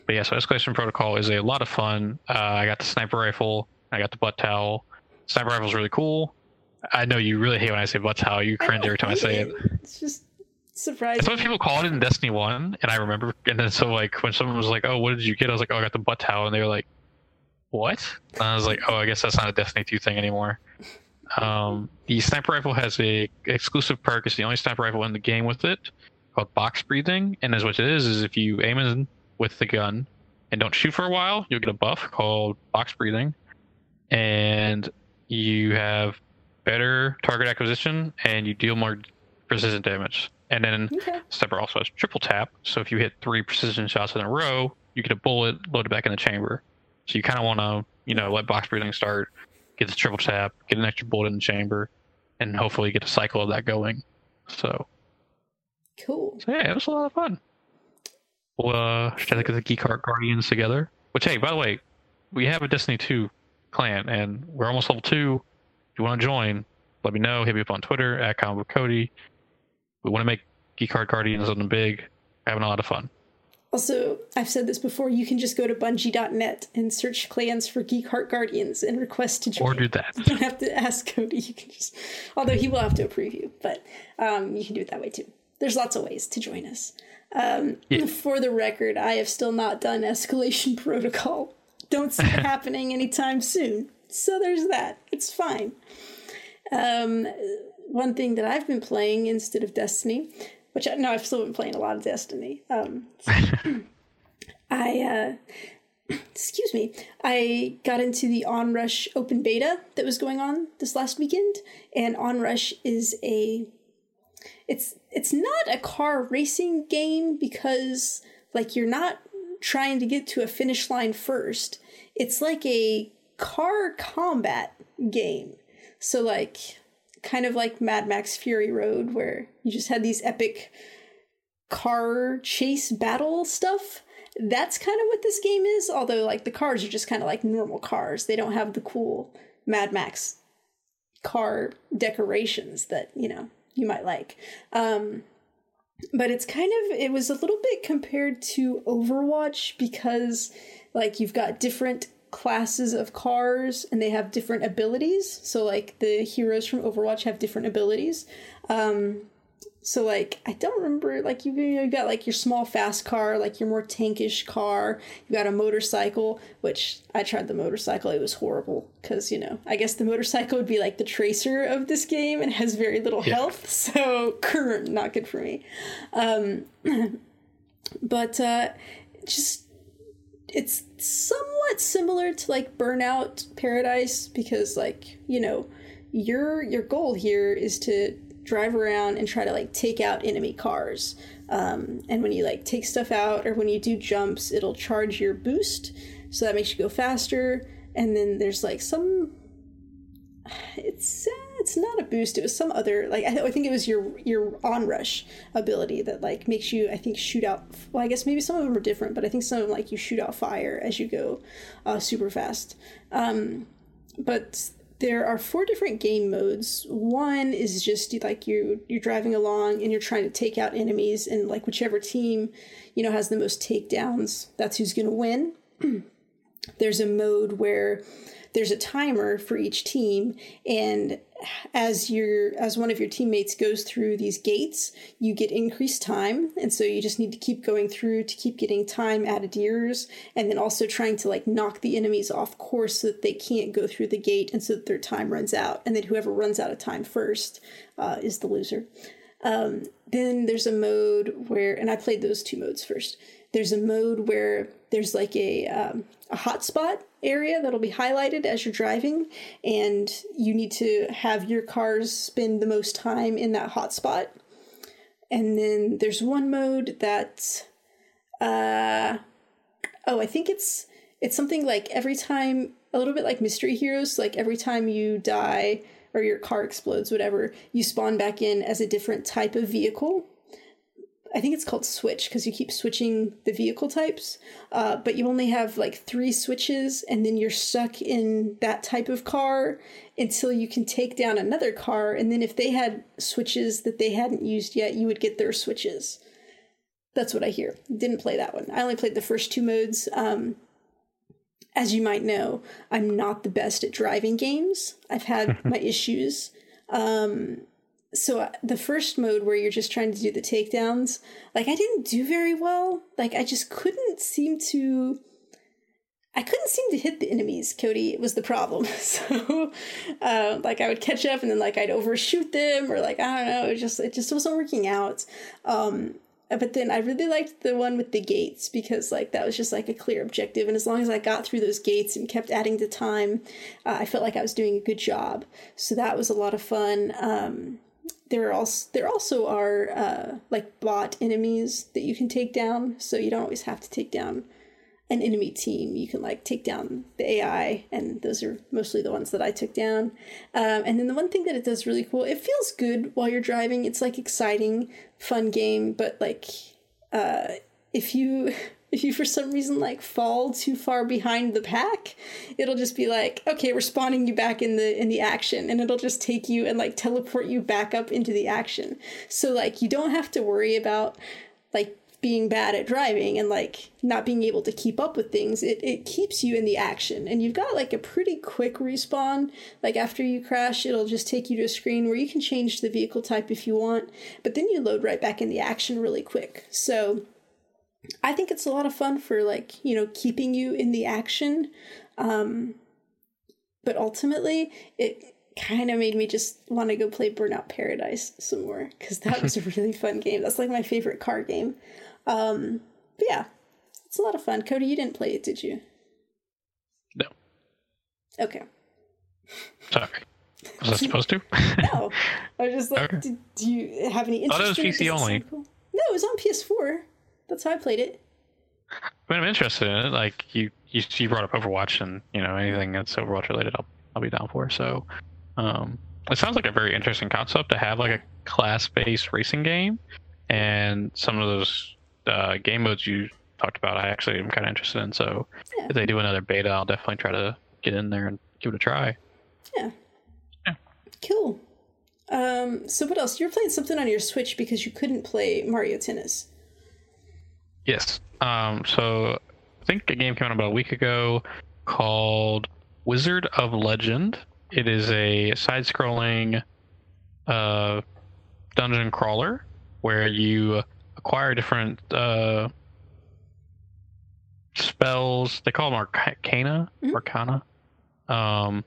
Speaker 3: but yeah, so escalation protocol is a lot of fun. Uh, I got the sniper rifle, I got the butt towel. Sniper rifle is really cool. I know you really hate when I say butt towel. You cringe every time I say it.
Speaker 2: It's just surprising.
Speaker 3: That's what people call it in Destiny One, and I remember. And then so like when someone was like, "Oh, what did you get?" I was like, "Oh, I got the butt towel," and they were like, "What?" And I was like, "Oh, I guess that's not a Destiny Two thing anymore." Um, the sniper rifle has a exclusive perk. It's the only sniper rifle in the game with it, called box breathing. And as what it is is if you aim in with the gun and don't shoot for a while, you'll get a buff called box breathing, and you have better target acquisition and you deal more precision damage. And then
Speaker 2: Okay.
Speaker 3: Sniper also has triple tap, so if you hit three precision shots in a row, you get a bullet loaded back in the chamber. So you kind of want to, you know, let box breathing start, get the triple tap, get an extra bullet in the chamber, and hopefully get a cycle of that going. So,
Speaker 2: Cool.
Speaker 3: so yeah, it was a lot of fun. We'll uh, try to get the Geek Art Guardians together. Which, hey, by the way, we have a Destiny 2 clan, and we're almost level 2. If you want to join, let me know. Hit me up on Twitter, at Comic Cody. We want to make Geek Art Guardians something big. Having a lot of fun.
Speaker 2: Also, I've said this before, you can just go to bungie.net and search clans for Geek Art Guardians and request to join.
Speaker 3: Or do that. [laughs]
Speaker 2: You don't have to ask Cody. You can just, although he will have to approve you, but um, you can do it that way too. There's lots of ways to join us. Um,
Speaker 3: Yeah.
Speaker 2: For the record, I have still not done escalation [laughs] protocol. Don't see it [laughs] happening anytime soon. So there's that. It's fine. Um, one thing that I've been playing instead of Destiny, which I no, I've still been playing a lot of Destiny. Um, [laughs] I uh, excuse me, I got into the Onrush open beta that was going on this last weekend, and Onrush is a it's it's not a car racing game because like you're not trying to get to a finish line first. It's like a car combat game. So like kind of like Mad Max Fury Road where you just had these epic car chase battle stuff. That's kind of what this game is, although like the cars are just kind of like normal cars. They don't have the cool Mad Max car decorations that, you know, you might like. Um but it's kind of it was a little bit compared to Overwatch because like you've got different classes of cars and they have different abilities. So like the heroes from Overwatch have different abilities. Um so like I don't remember like you you got like your small fast car, like your more tankish car. You got a motorcycle, which I tried the motorcycle. It was horrible because you know I guess the motorcycle would be like the tracer of this game and has very little
Speaker 3: Yeah.
Speaker 2: health. [laughs] So current, not good for me. Um, [clears throat] but uh, just it's somewhat similar to like Burnout Paradise because like you know your your goal here is to drive around and try to like take out enemy cars. Um, and when you like take stuff out or when you do jumps, it'll charge your boost, so that makes you go faster. And then there's like some it's uh, it's not a boost. It was some other like I, th- I think it was your your onrush ability that like makes you I think shoot out. Well, I guess maybe some of them are different, but I think some of them like you shoot out fire as you go uh, super fast. Um, but there are four different game modes. One is just like you you're driving along and you're trying to take out enemies, and like whichever team you know has the most takedowns, that's who's going to win. [clears throat] There's a mode where there's a timer for each team. And as your as one of your teammates goes through these gates you get increased time. And so you just need to keep going through to keep getting time added to yours and then also trying to like knock the enemies off course so that they can't go through the gate and so that their time runs out and then whoever runs out of time first uh, is the loser. Um, then there's a mode where and i played those two modes first. There's a mode where there's like a um, a hotspot area that'll be highlighted as you're driving, and you need to have your cars spend the most time in that hotspot. And then there's one mode that, uh, oh, I think it's it's something like every time a little bit like Mystery Heroes, like every time you die or your car explodes, whatever, you spawn back in as a different type of vehicle. I think it's called switch because you keep switching the vehicle types, uh, but you only have like three switches, and then you're stuck in that type of car until you can take down another car. And then if they had switches that they hadn't used yet, you would get their switches. That's what I hear. Didn't play that one. I only played the first two modes. Um, as you might know, I'm not the best at driving games. I've had [laughs] my issues. Um, so uh, the first mode where you're just trying to do the takedowns, like I didn't do very well. Like I just couldn't seem to. I couldn't seem to hit the enemies, Cody. It was the problem. [laughs] So, uh, like I would catch up and then like I'd overshoot them, or like I don't know, it just it just wasn't working out. Um, but then I really liked the one with the gates because like that was just like a clear objective, and as long as I got through those gates and kept adding the time, uh, I felt like I was doing a good job. So that was a lot of fun. Um, there are also there also are uh, like bot enemies that you can take down, so you don't always have to take down an enemy team. You can like take down the AI, and those are mostly the ones that I took down. Um, and then the one thing that it does really cool, it feels good while you're driving. It's like exciting, fun game, but like uh, if you [laughs] if you for some reason like fall too far behind the pack it'll just be like okay we're spawning you back in the in the action and it'll just take you and like teleport you back up into the action so like you don't have to worry about like being bad at driving and like not being able to keep up with things, it, it keeps you in the action. And you've got like a pretty quick respawn. Like after you crash, it'll just take you to a screen where you can change the vehicle type if you want, but then you load right back in the action really quick. So I think it's a lot of fun for like, you know, keeping you in the action. Um, but ultimately, it kind of made me just want to go play Burnout Paradise some more because that was a [laughs] really fun game. That's like my favorite car game. Um, but yeah, it's a lot of fun. Cody, you didn't play it, did you?
Speaker 3: No.
Speaker 2: Okay.
Speaker 3: Sorry. Was I supposed to? [laughs]
Speaker 2: no. I was just [laughs] like,
Speaker 3: Okay.
Speaker 2: did, do you have any interest?
Speaker 3: Oh, that was? PC only.
Speaker 2: cool? No, it was on PS4. That's how I played it.
Speaker 3: But I'm interested in it. Like you, you, you brought up Overwatch, and you know anything that's Overwatch related, I'll, I'll be down for. So, um, it sounds like a very interesting concept to have like a class-based racing game, and some of those uh, game modes you talked about, I actually am kind of interested in. So,
Speaker 2: Yeah.
Speaker 3: if they do another beta, I'll definitely try to get in there and give it a try. Yeah. yeah.
Speaker 2: Cool. Um, so what else? You're playing something on your Switch because you couldn't play Mario Tennis.
Speaker 3: Yes. Um, so I think a game came out about a week ago called Wizard of Legend. It is a side-scrolling uh, dungeon crawler where you acquire different uh, spells. They call them arcana.
Speaker 2: Mhm.
Speaker 3: Arcana. Um,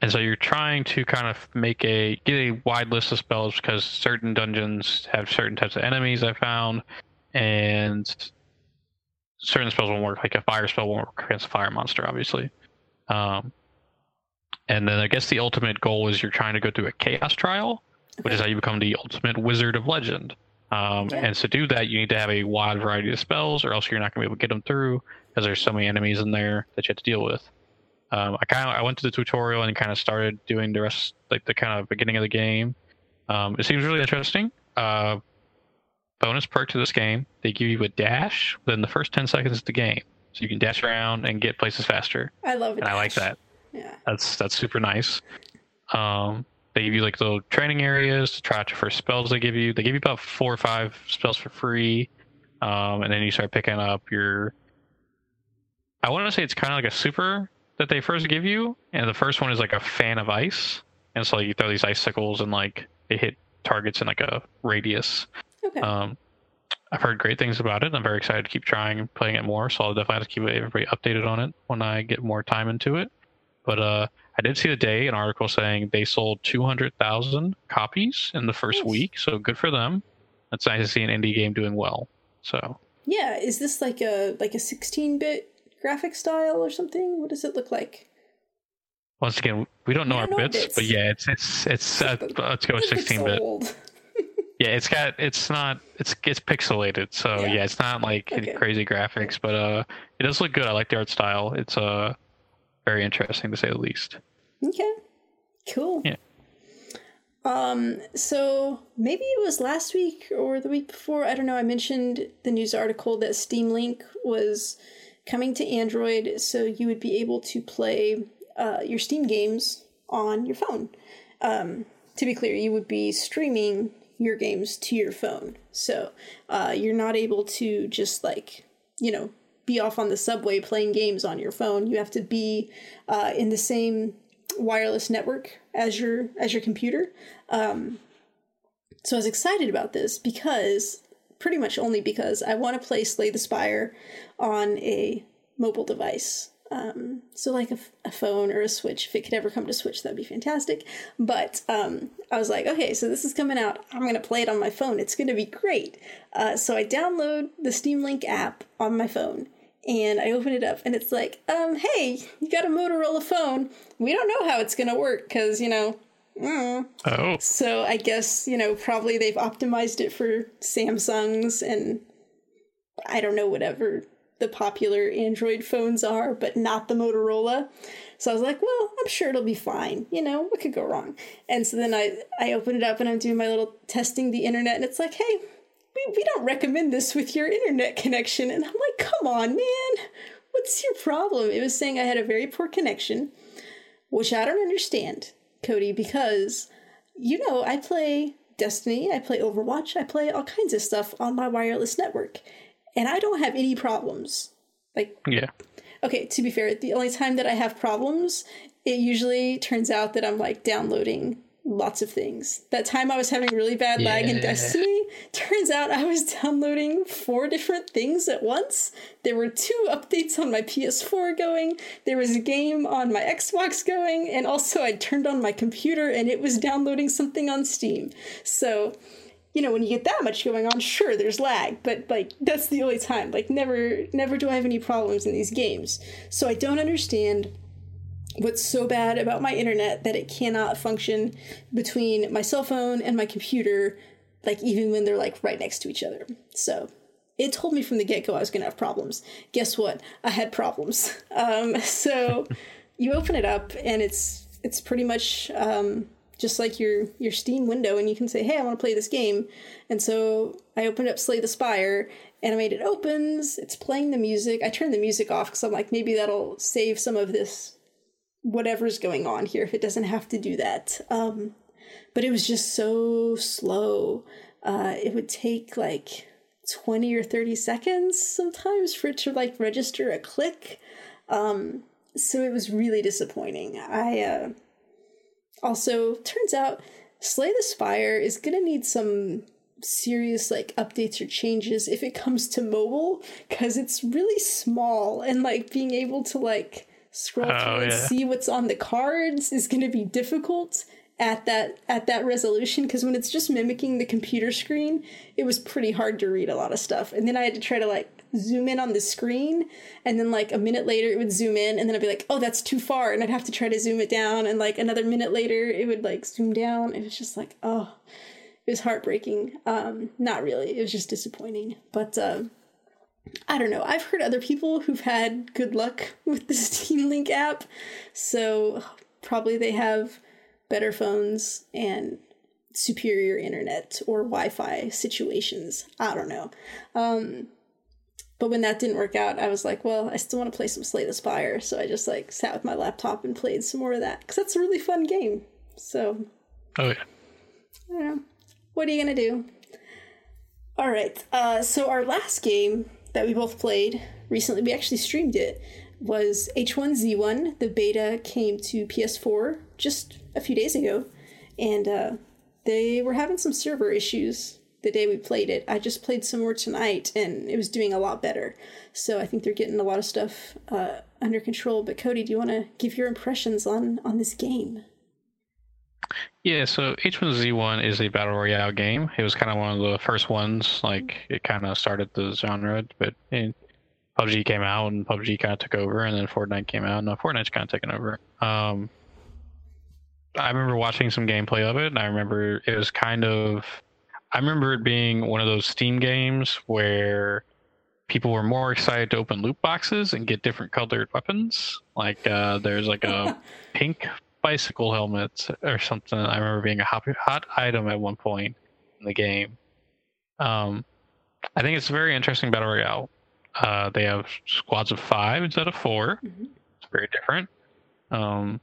Speaker 3: and so you're trying to kind of make a get a wide list of spells because certain dungeons have certain types of enemies I found, and certain spells won't work. Like a fire spell won't work against a fire monster, obviously. Um, and then I guess the ultimate goal is you're trying to go through a chaos trial, which is how you become the ultimate wizard of legend. Um,
Speaker 2: Yeah.
Speaker 3: And to do that, you need to have a wide variety of spells, or else you're not going to be able to get them through because there's so many enemies in there that you have to deal with. Um, I kind of I went to the tutorial and kind of started doing the rest, like the kind of beginning of the game. Um, it seems really interesting. Uh, bonus perk to this game: they give you a dash within the first ten seconds of the game, so you can dash around and get places faster.
Speaker 2: I love it.
Speaker 3: And I like that.
Speaker 2: Yeah.
Speaker 3: That's that's super nice. Um, they give you like little training areas to try out your first spells. They give you they give you about four or five spells for free, um, and then you start picking up your. I want to say it's kind of like a super that they first give you, and the first one is like a fan of ice, and so you throw these icicles and like they hit targets in like a radius.
Speaker 2: Okay.
Speaker 3: Um, I've heard great things about it. I'm very excited to keep trying and playing it more. So I'll definitely have to keep everybody updated on it when I get more time into it. But uh, I did see today an article saying they sold 200,000 copies in the first
Speaker 2: nice.
Speaker 3: week. So good for them. It's nice to see an indie game doing well. So
Speaker 2: yeah, is this like a like a 16-bit graphic style or something? What does it look like?
Speaker 3: Once again, we don't know,
Speaker 2: we don't our, know
Speaker 3: bits,
Speaker 2: bits,
Speaker 3: but yeah, it's it's it's uh, [laughs] let's go with
Speaker 2: 16-bit.
Speaker 3: Yeah, it's got it's not it's it's pixelated, so
Speaker 2: Yeah.
Speaker 3: yeah, it's not like
Speaker 2: Okay.
Speaker 3: crazy graphics, but uh, it does look good. I like the art style. It's uh very interesting to say the least.
Speaker 2: Okay. Cool.
Speaker 3: Yeah.
Speaker 2: Um, so maybe it was last week or the week before, I don't know, I mentioned the news article that Steam Link was coming to Android so you would be able to play uh, your Steam games on your phone. Um, to be clear, you would be streaming your games to your phone. So uh, you're not able to just like, you know, be off on the subway playing games on your phone. You have to be uh, in the same wireless network as your as your computer. Um, so I was excited about this because pretty much only because I want to play Slay the Spire on a mobile device. Um, so like a, f- a phone or a Switch, if it could ever come to Switch, that'd be fantastic. But um, I was like, okay, so this is coming out. I'm gonna play it on my phone. It's gonna be great. Uh, so I download the Steam Link app on my phone, and I open it up, and it's like, um, hey, you got a Motorola phone. We don't know how it's gonna work because you know. mm,
Speaker 3: Oh,
Speaker 2: so I guess, you know, probably they've optimized it for Samsungs and I don't know, whatever the popular Android phones are, but not the Motorola. So I was like, well, I'm sure it'll be fine. You know, what could go wrong? And so then I, I open it up and I'm doing my little testing the internet and it's like, hey, we, we don't recommend this with your internet connection. And I'm like, come on, man. What's your problem? It was saying I had a very poor connection, which I don't understand, Cody, because you know, I play Destiny, I play Overwatch, I play all kinds of stuff on my wireless network. And I don't have any problems. Like,
Speaker 3: Yeah.
Speaker 2: okay, to be fair, the only time that I have problems, it usually turns out that I'm like downloading lots of things. That time I was having really bad lag in Destiny, turns out I was downloading four different things at once. There were two updates on my PS4 going, there was a game on my Xbox going, and also I turned on my computer and it was downloading something on Steam. So, you know, when you get that much going on, sure, there's lag, but like that's the only time. Like never never do I have any problems in these games. So I don't understand what's so bad about my internet that it cannot function between my cell phone and my computer like even when they're like right next to each other. So it told me from the get-go I was going to have problems. Guess what? I had problems. [laughs] Um, so you open it up and it's it's pretty much um, just like your your Steam window, and you can say, "Hey, I want to play this game." And so I opened up Slay the Spire, animated opens. It's playing the music. I turned the music off because I'm like, maybe that'll save some of this whatever's going on here if it doesn't have to do that. Um, but it was just so slow. Uh, it would take like 20 or 30 seconds sometimes for it to like register a click. Um, so it was really disappointing. I uh, also turns out Slay the Spire is gonna need some serious like updates or changes if it comes to mobile because it's really small and like being able to like scroll
Speaker 3: Oh,
Speaker 2: through and
Speaker 3: yeah.
Speaker 2: see what's on the cards is going to be difficult at that at that resolution because when it's just mimicking the computer screen it was pretty hard to read a lot of stuff and then i had to try to like zoom in on the screen and then like a minute later it would zoom in and then i'd be like oh that's too far and i'd have to try to zoom it down and like another minute later it would like zoom down it was just like oh it was heartbreaking um not really it was just disappointing but um I don't know. I've heard other people who've had good luck with the Steam [laughs] Link app, so probably they have better phones and superior internet or Wi-Fi situations. I don't know. Um, but when that didn't work out, I was like, well, I still want to play some Slay the Spire, so I just like sat with my laptop and played some more of that because that's a really fun game. So
Speaker 3: Oh yeah.
Speaker 2: I don't know. What are you gonna do? All right. Uh, so our last game that we both played recently, we actually streamed it, was H1Z1. The beta came to PS4 just a few days ago, and uh, they were having some server issues the day we played it. I just played some more tonight, and it was doing a lot better. So I think they're getting a lot of stuff uh, under control. But Cody, do you want to give your impressions on on this game?
Speaker 3: Yeah, so H1Z1 is a battle royale game. It was kind of one of the first ones, like it kind of started the genre, but eh, PUBG came out and PUBG kind of took over, and then Fortnite came out, and Fortnite's kind of taken over. Um, I remember watching some gameplay of it, and I remember it was kind of, I remember it being one of those Steam games where people were more excited to open loot boxes and get different colored weapons. Like uh, there's like a [laughs] pink bicycle helmet or something. I remember being a hot, hot item at one point in the game. Um, I think it's a very interesting battle royale. Uh, they have squads of five instead of 4
Speaker 2: Mhm.
Speaker 3: It's very different. Um,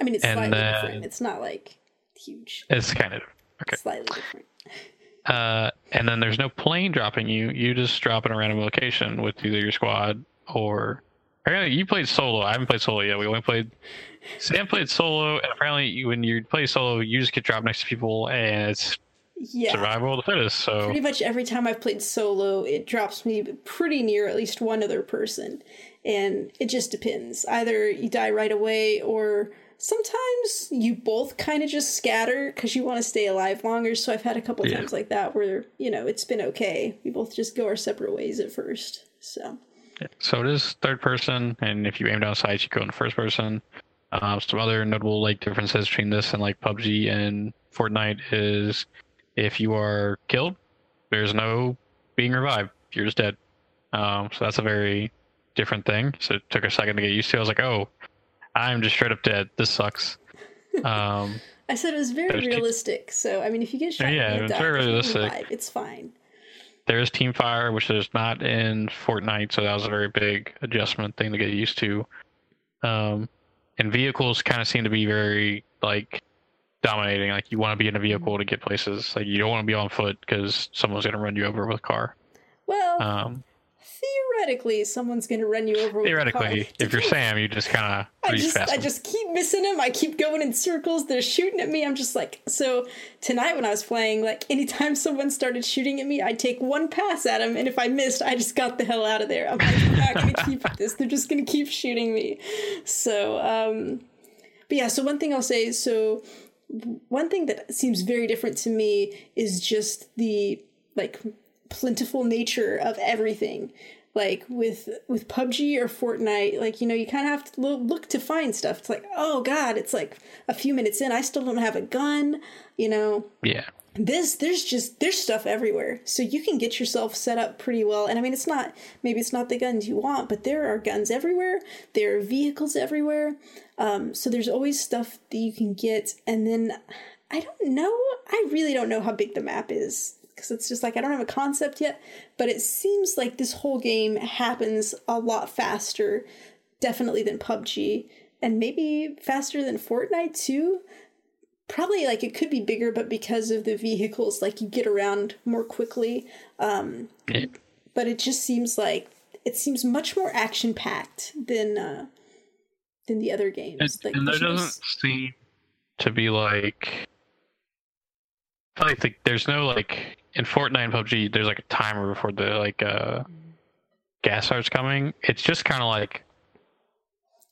Speaker 2: I mean, it's slightly
Speaker 3: then-
Speaker 2: different. It's not like huge.
Speaker 3: it's kind of Okay.
Speaker 2: Slightly different.
Speaker 3: Uh, and then there's no plane dropping you. You just drop in a random location with either your squad or. Apparently, you played solo. I haven't played solo yet. We only played. Sam played solo, and apparently, you, when you play solo, you just get dropped next to people, and it's
Speaker 2: Yeah.
Speaker 3: survival of the fittest. So
Speaker 2: Pretty much every time I've played solo, it drops me pretty near at least one other person. And it just depends. Either you die right away, or sometimes you both kind of just scatter because you want to stay alive longer. So I've had a couple
Speaker 3: Yeah.
Speaker 2: times like that where, you know, it's been okay. We both just go our separate ways at first. So,
Speaker 3: So it is third person, and if you aim down sights, you go in first person. Um, some other notable like differences between this and like PUBG and Fortnite is if you are killed, there's no being revived. You're just dead. Um, so that's a very different thing. So it took a second to get used to. I was like, oh, I'm just straight up dead. This sucks. Um, [laughs]
Speaker 2: I said it was very realistic. So, I mean, if you get shot,
Speaker 3: Yeah, it's very realistic.
Speaker 2: It's fine.
Speaker 3: there is team fire which is not in fortnite so that was a very big adjustment thing to get used to um and vehicles kind of seem to be very like dominating. Like you want to be in a vehicle to get places. Like you don't want to be on foot because someone's gonna run you over with a car.
Speaker 2: Well,
Speaker 3: Um,
Speaker 2: theoretically, someone's going to run you over.
Speaker 3: theoretically, if you're Sam, you just kind of [laughs]
Speaker 2: I just, I just keep missing them. I keep going in circles. They're shooting at me. I'm just like, so tonight when I was playing, like anytime someone started shooting at me, I'd take one pass at them, and if I missed, I just got the hell out of there. I'm like, I'm not gonna keep [laughs] this. They're just gonna keep shooting me. So, um, but yeah. So one thing I'll say, so one thing that seems very different to me is just the like plentiful nature of everything like with with PUBG or Fortnite, like you know, you kind of have to look to find stuff. It's like, oh god, it's like a few minutes in, I still don't have a gun. You know,
Speaker 3: yeah.
Speaker 2: this there's just there's stuff everywhere, so you can get yourself set up pretty well. And I mean, it's not maybe it's not the guns you want, but there are guns everywhere. There are vehicles everywhere. Um, so there's always stuff that you can get. And then I don't know. I really don't know how big the map is because it's just like I don't have a concept yet, but it seems like this whole game happens a lot faster, definitely than PUBG, and maybe faster than Fortnite too. Probably like it could be bigger, but because of the vehicles, like you get around more quickly. Um, but it just seems like it seems much more action packed than uh, than the other games.
Speaker 3: And,
Speaker 2: like
Speaker 3: and there doesn't seem to be like. Like the, there's no like in Fortnite and PUBG. There's like a timer before the like uh gas starts coming. It's just kind of like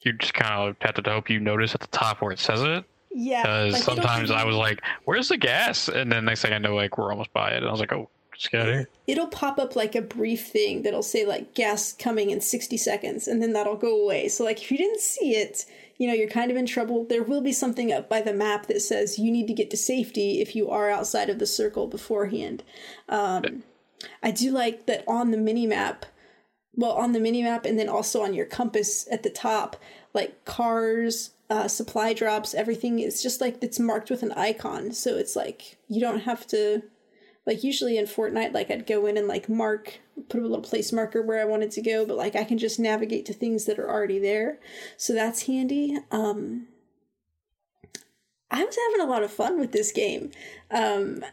Speaker 3: you just kind of have to hope you notice at the top where it says it.
Speaker 2: yeah,
Speaker 3: Because
Speaker 2: like,
Speaker 3: sometimes I was like, "Where's the gas?" And then next thing I know, like we're almost by it. And I was like, "Oh, just get here."
Speaker 2: it'll pop up like a brief thing that'll say like gas coming in 60 seconds and then that'll go away so like if you didn't see it you know you're kind of in trouble there will be something up by the map that says you need to get to safety if you are outside of the circle beforehand. Um, i do like that on the mini map well on the mini map and then also on your compass at the top like cars uh, supply drops everything is just like it's marked with an icon. So it's like you don't have to like usually in Fortnite, like I'd go in and like mark, put a little place marker where I wanted to go, but like I can just navigate to things that are already there. So that's handy. Um, I was having a lot of fun with this game. Um,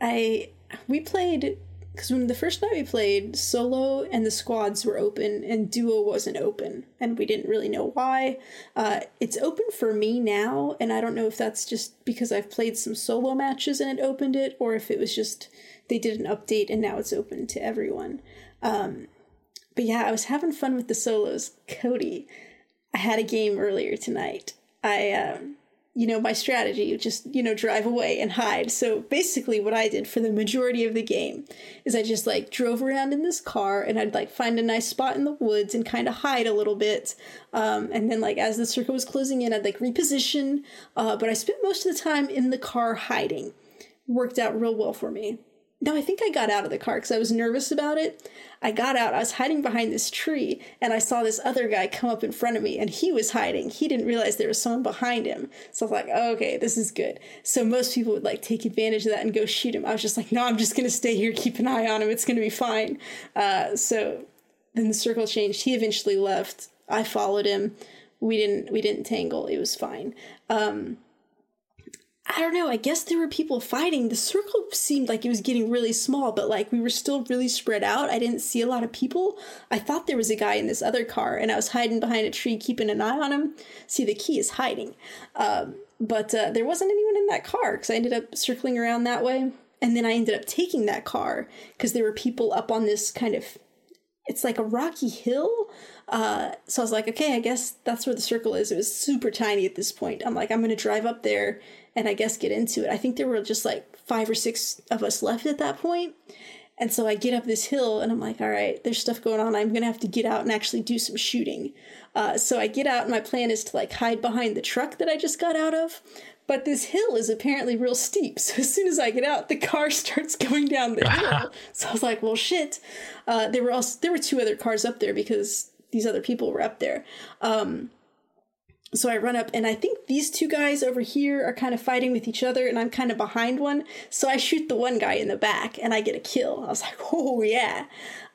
Speaker 2: I we played because when the first night we played, solo and the squads were open and duo wasn't open, and we didn't really know why. Uh, it's open for me now, and I don't know if that's just because I've played some solo matches and it opened it, or if it was just they did an update and now it's open to everyone. Um, but yeah, I was having fun with the solos. Cody, I had a game earlier tonight. I, um, you know, my strategy, just, you know, drive away and hide. So basically, what I did for the majority of the game is I just like drove around in this car and I'd like find a nice spot in the woods and kind of hide a little bit. Um, and then, like, as the circle was closing in, I'd like reposition. Uh, but I spent most of the time in the car hiding. Worked out real well for me. No, I think I got out of the car because I was nervous about it. I got out, I was hiding behind this tree, and I saw this other guy come up in front of me, and he was hiding. He didn't realize there was someone behind him. So I was like, oh, okay, this is good. So most people would like take advantage of that and go shoot him. I was just like, no, I'm just gonna stay here, keep an eye on him. It's gonna be fine. Uh, so then the circle changed. He eventually left. I followed him. We didn't we didn't tangle. It was fine. Um, I don't know. I guess there were people fighting. The circle seemed like it was getting really small, but like we were still really spread out. I didn't see a lot of people. I thought there was a guy in this other car, and I was hiding behind a tree, keeping an eye on him. See, the key is hiding. Um, but uh, there wasn't anyone in that car because I ended up circling around that way. And then I ended up taking that car because there were people up on this kind of it's like a rocky hill. Uh, so I was like, okay, I guess that's where the circle is. It was super tiny at this point. I'm like, I'm gonna drive up there and I guess get into it. I think there were just like five or six of us left at that point. And so I get up this hill and I'm like, all right, there's stuff going on. I'm gonna have to get out and actually do some shooting. Uh, so I get out and my plan is to like hide behind the truck that I just got out of. But this hill is apparently real steep. So as soon as I get out, the car [laughs] starts going down the [laughs] hill. so I was like, well, shit. Uh, there were also there were two other cars up there because these other people were up there. Um, so I run up, and I think these two guys over here are kind of fighting with each other, and I'm kind of behind one. So I shoot the one guy in the back, and I get a kill. I was like, [laughs] oh yeah.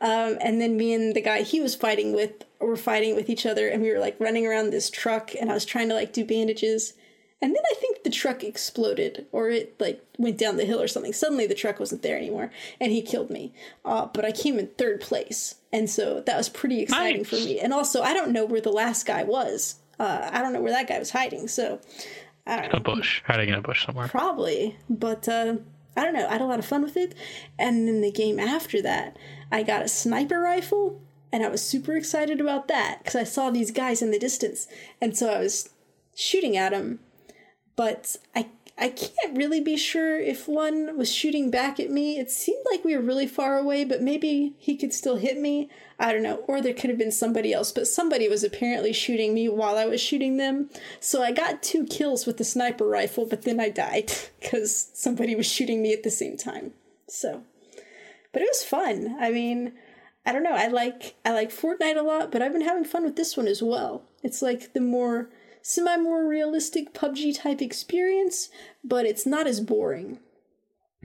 Speaker 2: Um, and then me and the guy he was fighting with were fighting with each other, and we were like running around this truck, and I was trying to like do bandages. And then I think the truck exploded or it like went down the hill or something. Suddenly the truck wasn't there anymore and he killed me. Uh, but I came in third place. And so that was pretty exciting nice. for me. And also, I don't know where the last guy was. Uh, I don't know where that guy was hiding. So I don't
Speaker 3: in
Speaker 2: know.
Speaker 3: a bush, hiding in a bush somewhere.
Speaker 2: Probably. But uh, I don't know. I had a lot of fun with it. And then the game after that, I got a sniper rifle and I was super excited about that because I saw these guys in the distance. And so I was shooting at them but I I can't really be sure if one was shooting back at me. It seemed like we were really far away, but maybe he could still hit me. I don't know. Or there could have been somebody else, but somebody was apparently shooting me while I was shooting them. So I got two kills with the sniper rifle, but then I died [laughs] because somebody was shooting me at the same time. So, but it was fun. I mean, I don't know. I like I like Fortnite a lot, but I've been having fun with this one as well. It's like the more semi more realistic PUBG type experience, but it's not as boring.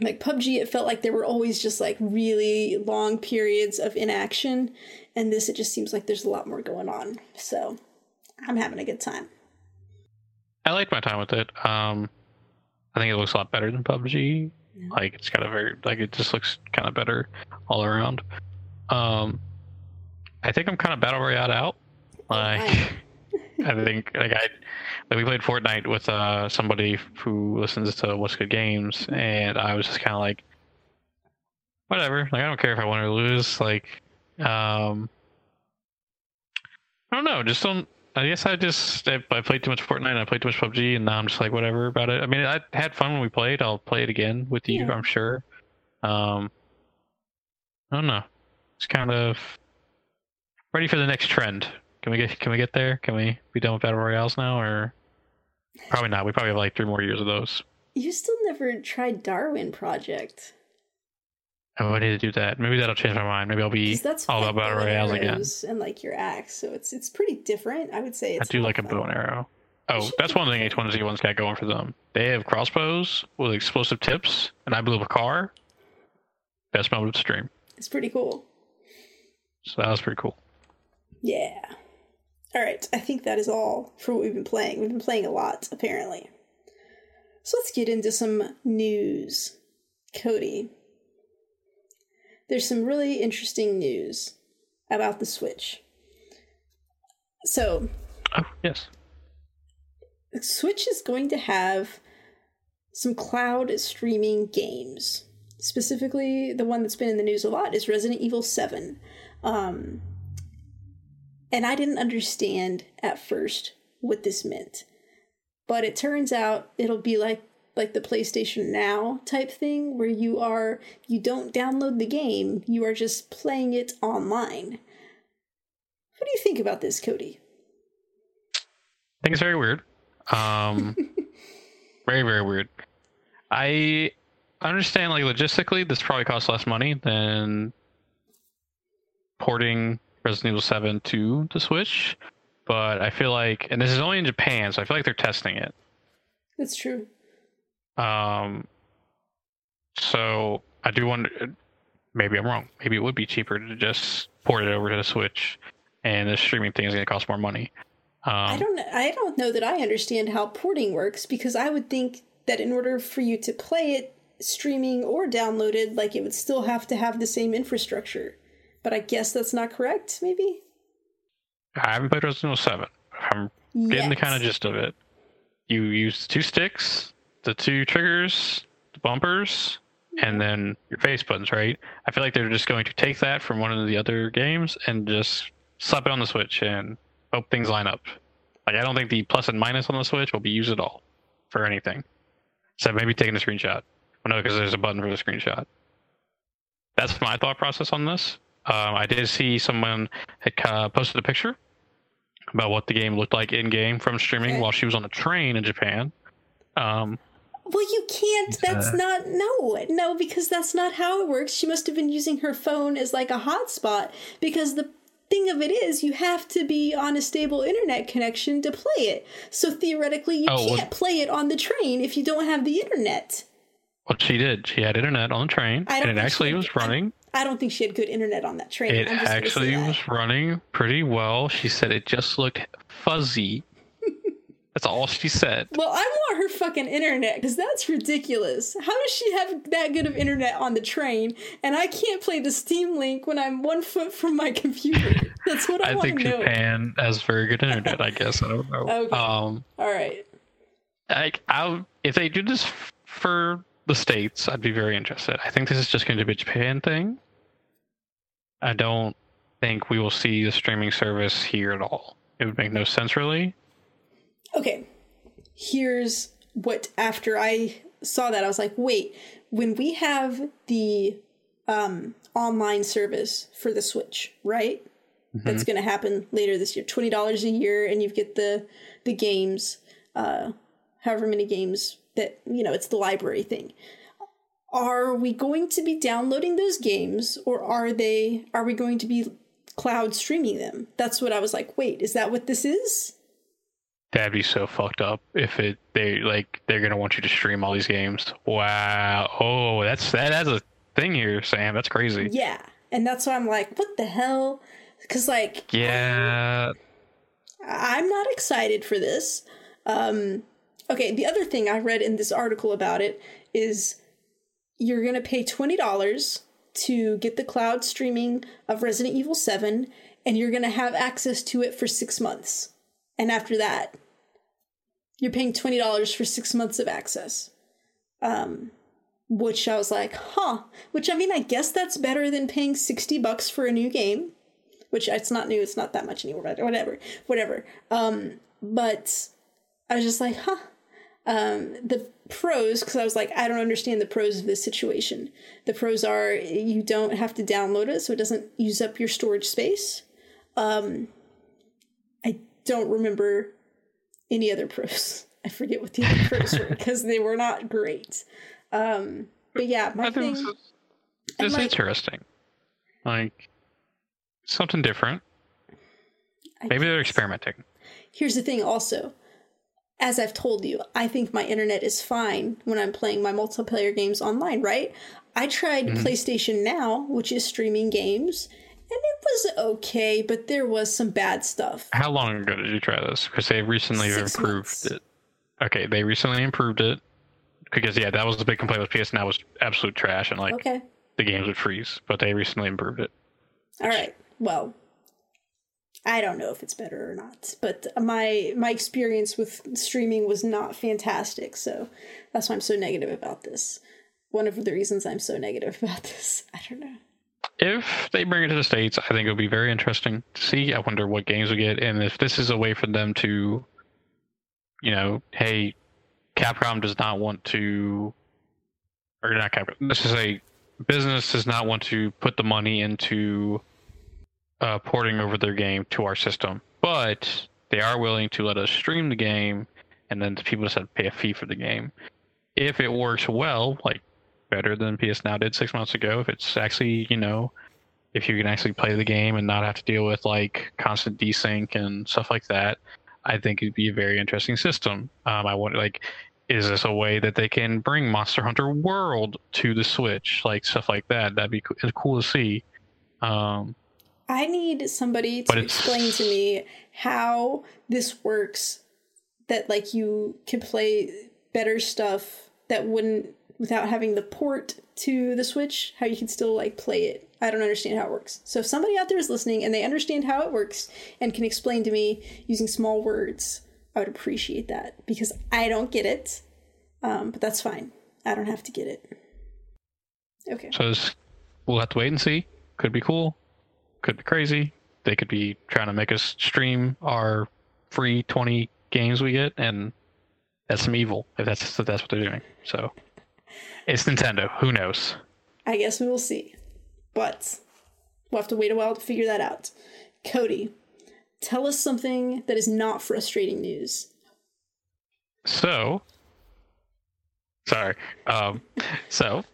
Speaker 2: Like PUBG, it felt like there were always just like really long periods of inaction, and this it just seems like there's a lot more going on. So I'm having a good time.
Speaker 3: I liked my time with it. Um, I think it looks a lot better than PUBG. Yeah. Like it's got a very like it just looks kind of better all around. Um, I think I'm kind of battle royale out. Like [laughs] I think like I like we played Fortnite with uh somebody who listens to What's Good Games, and I was just kind of like, whatever. Like I don't care if I win or lose. Like, um, I don't know. Just don't. I guess I just I, I played too much Fortnite and I played too much PUBG, and now I'm just like whatever about it. I mean, I had fun when we played. I'll play it again with you, yeah. I'm sure. Um, I don't know. It's kind of ready for the next trend. Can we get can we get there? Can we be done with battle royales now, or probably not? We probably have like three more years of those.
Speaker 2: You still never tried Darwin Project.
Speaker 3: Oh, I need to do that. Maybe that'll change my mind. Maybe I'll be
Speaker 2: that's
Speaker 3: all about battle royales again.
Speaker 2: And like your axe, so it's it's pretty different. I would say. I
Speaker 3: do like fun. a bow and arrow. Oh, that's one thing H1Z1's got going for them. They have crossbows with explosive tips, and I blew up a car. Best moment of the stream.
Speaker 2: It's pretty cool.
Speaker 3: So that was pretty cool.
Speaker 2: Yeah. All right, I think that is all for what we've been playing. We've been playing a lot, apparently. So let's get into some news. Cody, there's some really interesting news about the Switch. So,
Speaker 3: oh, yes.
Speaker 2: Switch is going to have some cloud streaming games. Specifically, the one that's been in the news a lot is Resident Evil 7. Um, and I didn't understand at first what this meant. But it turns out it'll be like like the PlayStation Now type thing where you are you don't download the game, you are just playing it online. What do you think about this, Cody?
Speaker 3: I think it's very weird. Um [laughs] very very weird. I understand like logistically this probably costs less money than porting Resident Evil 7 to the Switch, but I feel like, and this is only in Japan, so I feel like they're testing it.
Speaker 2: That's true.
Speaker 3: Um, so I do wonder, maybe I'm wrong. Maybe it would be cheaper to just port it over to the Switch, and the streaming thing is going to cost more money.
Speaker 2: Um, I don't. I don't know that I understand how porting works because I would think that in order for you to play it streaming or downloaded, like it would still have to have the same infrastructure but I guess that's not correct, maybe?
Speaker 3: I haven't played Resident Evil 7. I'm getting the kind of gist of it. You use two sticks, the two triggers, the bumpers, and mm-hmm. then your face buttons, right? I feel like they're just going to take that from one of the other games and just slap it on the Switch and hope things line up. Like, I don't think the plus and minus on the Switch will be used at all for anything. So maybe taking a screenshot. Well, no, because there's a button for the screenshot. That's my thought process on this. Um, I did see someone had uh, posted a picture about what the game looked like in game from streaming okay. while she was on a train in Japan. Um,
Speaker 2: well, you can't. That's uh, not no, no, because that's not how it works. She must have been using her phone as like a hotspot because the thing of it is you have to be on a stable internet connection to play it. So theoretically, you oh, can't well, play it on the train if you don't have the internet.
Speaker 3: Well, she did. She had internet on the train, and it actually was running.
Speaker 2: I don't think she had good internet on that train.
Speaker 3: It actually was running pretty well. She said it just looked fuzzy. [laughs] That's all she said.
Speaker 2: Well, I want her fucking internet because that's ridiculous. How does she have that good of internet on the train and I can't play the Steam Link when I'm one foot from my computer? [laughs] That's what I,
Speaker 3: I
Speaker 2: want
Speaker 3: think
Speaker 2: to know.
Speaker 3: Japan has very good internet. I guess I don't know. [laughs]
Speaker 2: Okay.
Speaker 3: Um,
Speaker 2: All right.
Speaker 3: like I, if they do this for the states, I'd be very interested. I think this is just going to be a Japan thing. I don't think we will see the streaming service here at all. It would make no sense, really.
Speaker 2: Okay. Here's what after I saw that I was like, wait, when we have the um online service for the Switch, right? That's going to happen later this year. $20 a year and you get the the games uh however many games that, you know, it's the library thing. Are we going to be downloading those games or are they are we going to be cloud streaming them? That's what I was like, wait, is that what this is?
Speaker 3: That'd be so fucked up if it they like they're gonna want you to stream all these games. Wow. Oh, that's that has a thing here, Sam. That's crazy.
Speaker 2: Yeah. And that's why I'm like, what the hell? Because, like,
Speaker 3: Yeah.
Speaker 2: I'm not excited for this. Um, okay, the other thing I read in this article about it is you're going to pay $20 to get the cloud streaming of Resident Evil 7, and you're going to have access to it for six months. And after that, you're paying $20 for six months of access. Um, which I was like, huh. Which I mean, I guess that's better than paying 60 bucks for a new game. Which it's not new, it's not that much anymore, but whatever. Whatever. Um, but I was just like, huh. Um, the pros, because I was like, I don't understand the pros of this situation. The pros are you don't have to download it, so it doesn't use up your storage space. Um, I don't remember any other pros. [laughs] I forget what the other pros were because they were not great. Um, but yeah, my
Speaker 3: I think
Speaker 2: thing.
Speaker 3: this is, this
Speaker 2: like,
Speaker 3: interesting. Like something different.
Speaker 2: I
Speaker 3: Maybe they're experimenting.
Speaker 2: Here's the thing also. As I've told you, I think my internet is fine when I'm playing my multiplayer games online, right? I tried
Speaker 3: Mm-hmm.
Speaker 2: PlayStation Now, which is streaming games, and it was okay, but there was some bad stuff.
Speaker 3: How long ago did you try this? Because they recently
Speaker 2: Six
Speaker 3: improved
Speaker 2: months.
Speaker 3: it. Okay, they recently improved it. Because yeah, that was the big complaint with PS Now was absolute trash and like
Speaker 2: Okay.
Speaker 3: the games would freeze. But they recently improved it.
Speaker 2: All right. Well, I don't know if it's better or not, but my my experience with streaming was not fantastic, so that's why I'm so negative about this. One of the reasons I'm so negative [laughs] about this. I don't know.
Speaker 3: If they bring it to the states, I think it'll be very interesting to see. I wonder what games we get, and if this is a way for them to, you know, hey, Capcom does not want to, or not Capcom. Let's just say business does not want to put the money into uh, porting over their game to our system, but they are willing to let us stream the game, and then the people just have to pay a fee for the game. If it works well, like better than PS Now did six months ago. If it's actually, you know, if you can actually play the game and not have to deal with like constant desync and stuff like that, I think it'd be a very interesting system. Um, I want like, is this a way that they can bring Monster Hunter World to the Switch, like stuff like that? That'd be co- cool to see. Um,
Speaker 2: I need somebody to explain to me how this works that like you can play better stuff that wouldn't without having the port to the Switch, how you can still like play it. I don't understand how it works. So if somebody out there is listening and they understand how it works and can explain to me using small words, I would appreciate that because I don't get it. Um, but that's fine. I don't have to get it. Okay.
Speaker 3: so we'll have to wait and see. Could be cool. Could be crazy. They could be trying to make us stream our free 20 games we get, and that's some evil if that's if that's what they're doing. So it's Nintendo. Who knows?
Speaker 2: I guess we will see. But we'll have to wait a while to figure that out. Cody, tell us something that is not frustrating news.
Speaker 3: So, sorry. Um, so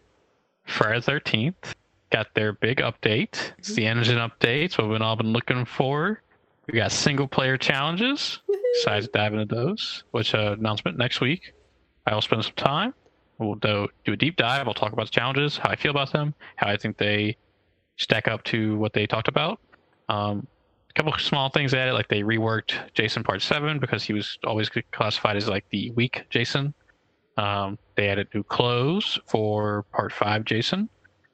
Speaker 3: Friday Thirteenth got their big update. It's the engine updates. What we've all been looking for. We got single player challenges. To dive into those. Which uh, announcement next week. I will spend some time. We'll do, do a deep dive. I'll talk about the challenges, how I feel about them, how I think they stack up to what they talked about. Um, couple of small things added, like they reworked Jason Part Seven because he was always classified as like the weak Jason. Um, they added new clothes for Part Five Jason,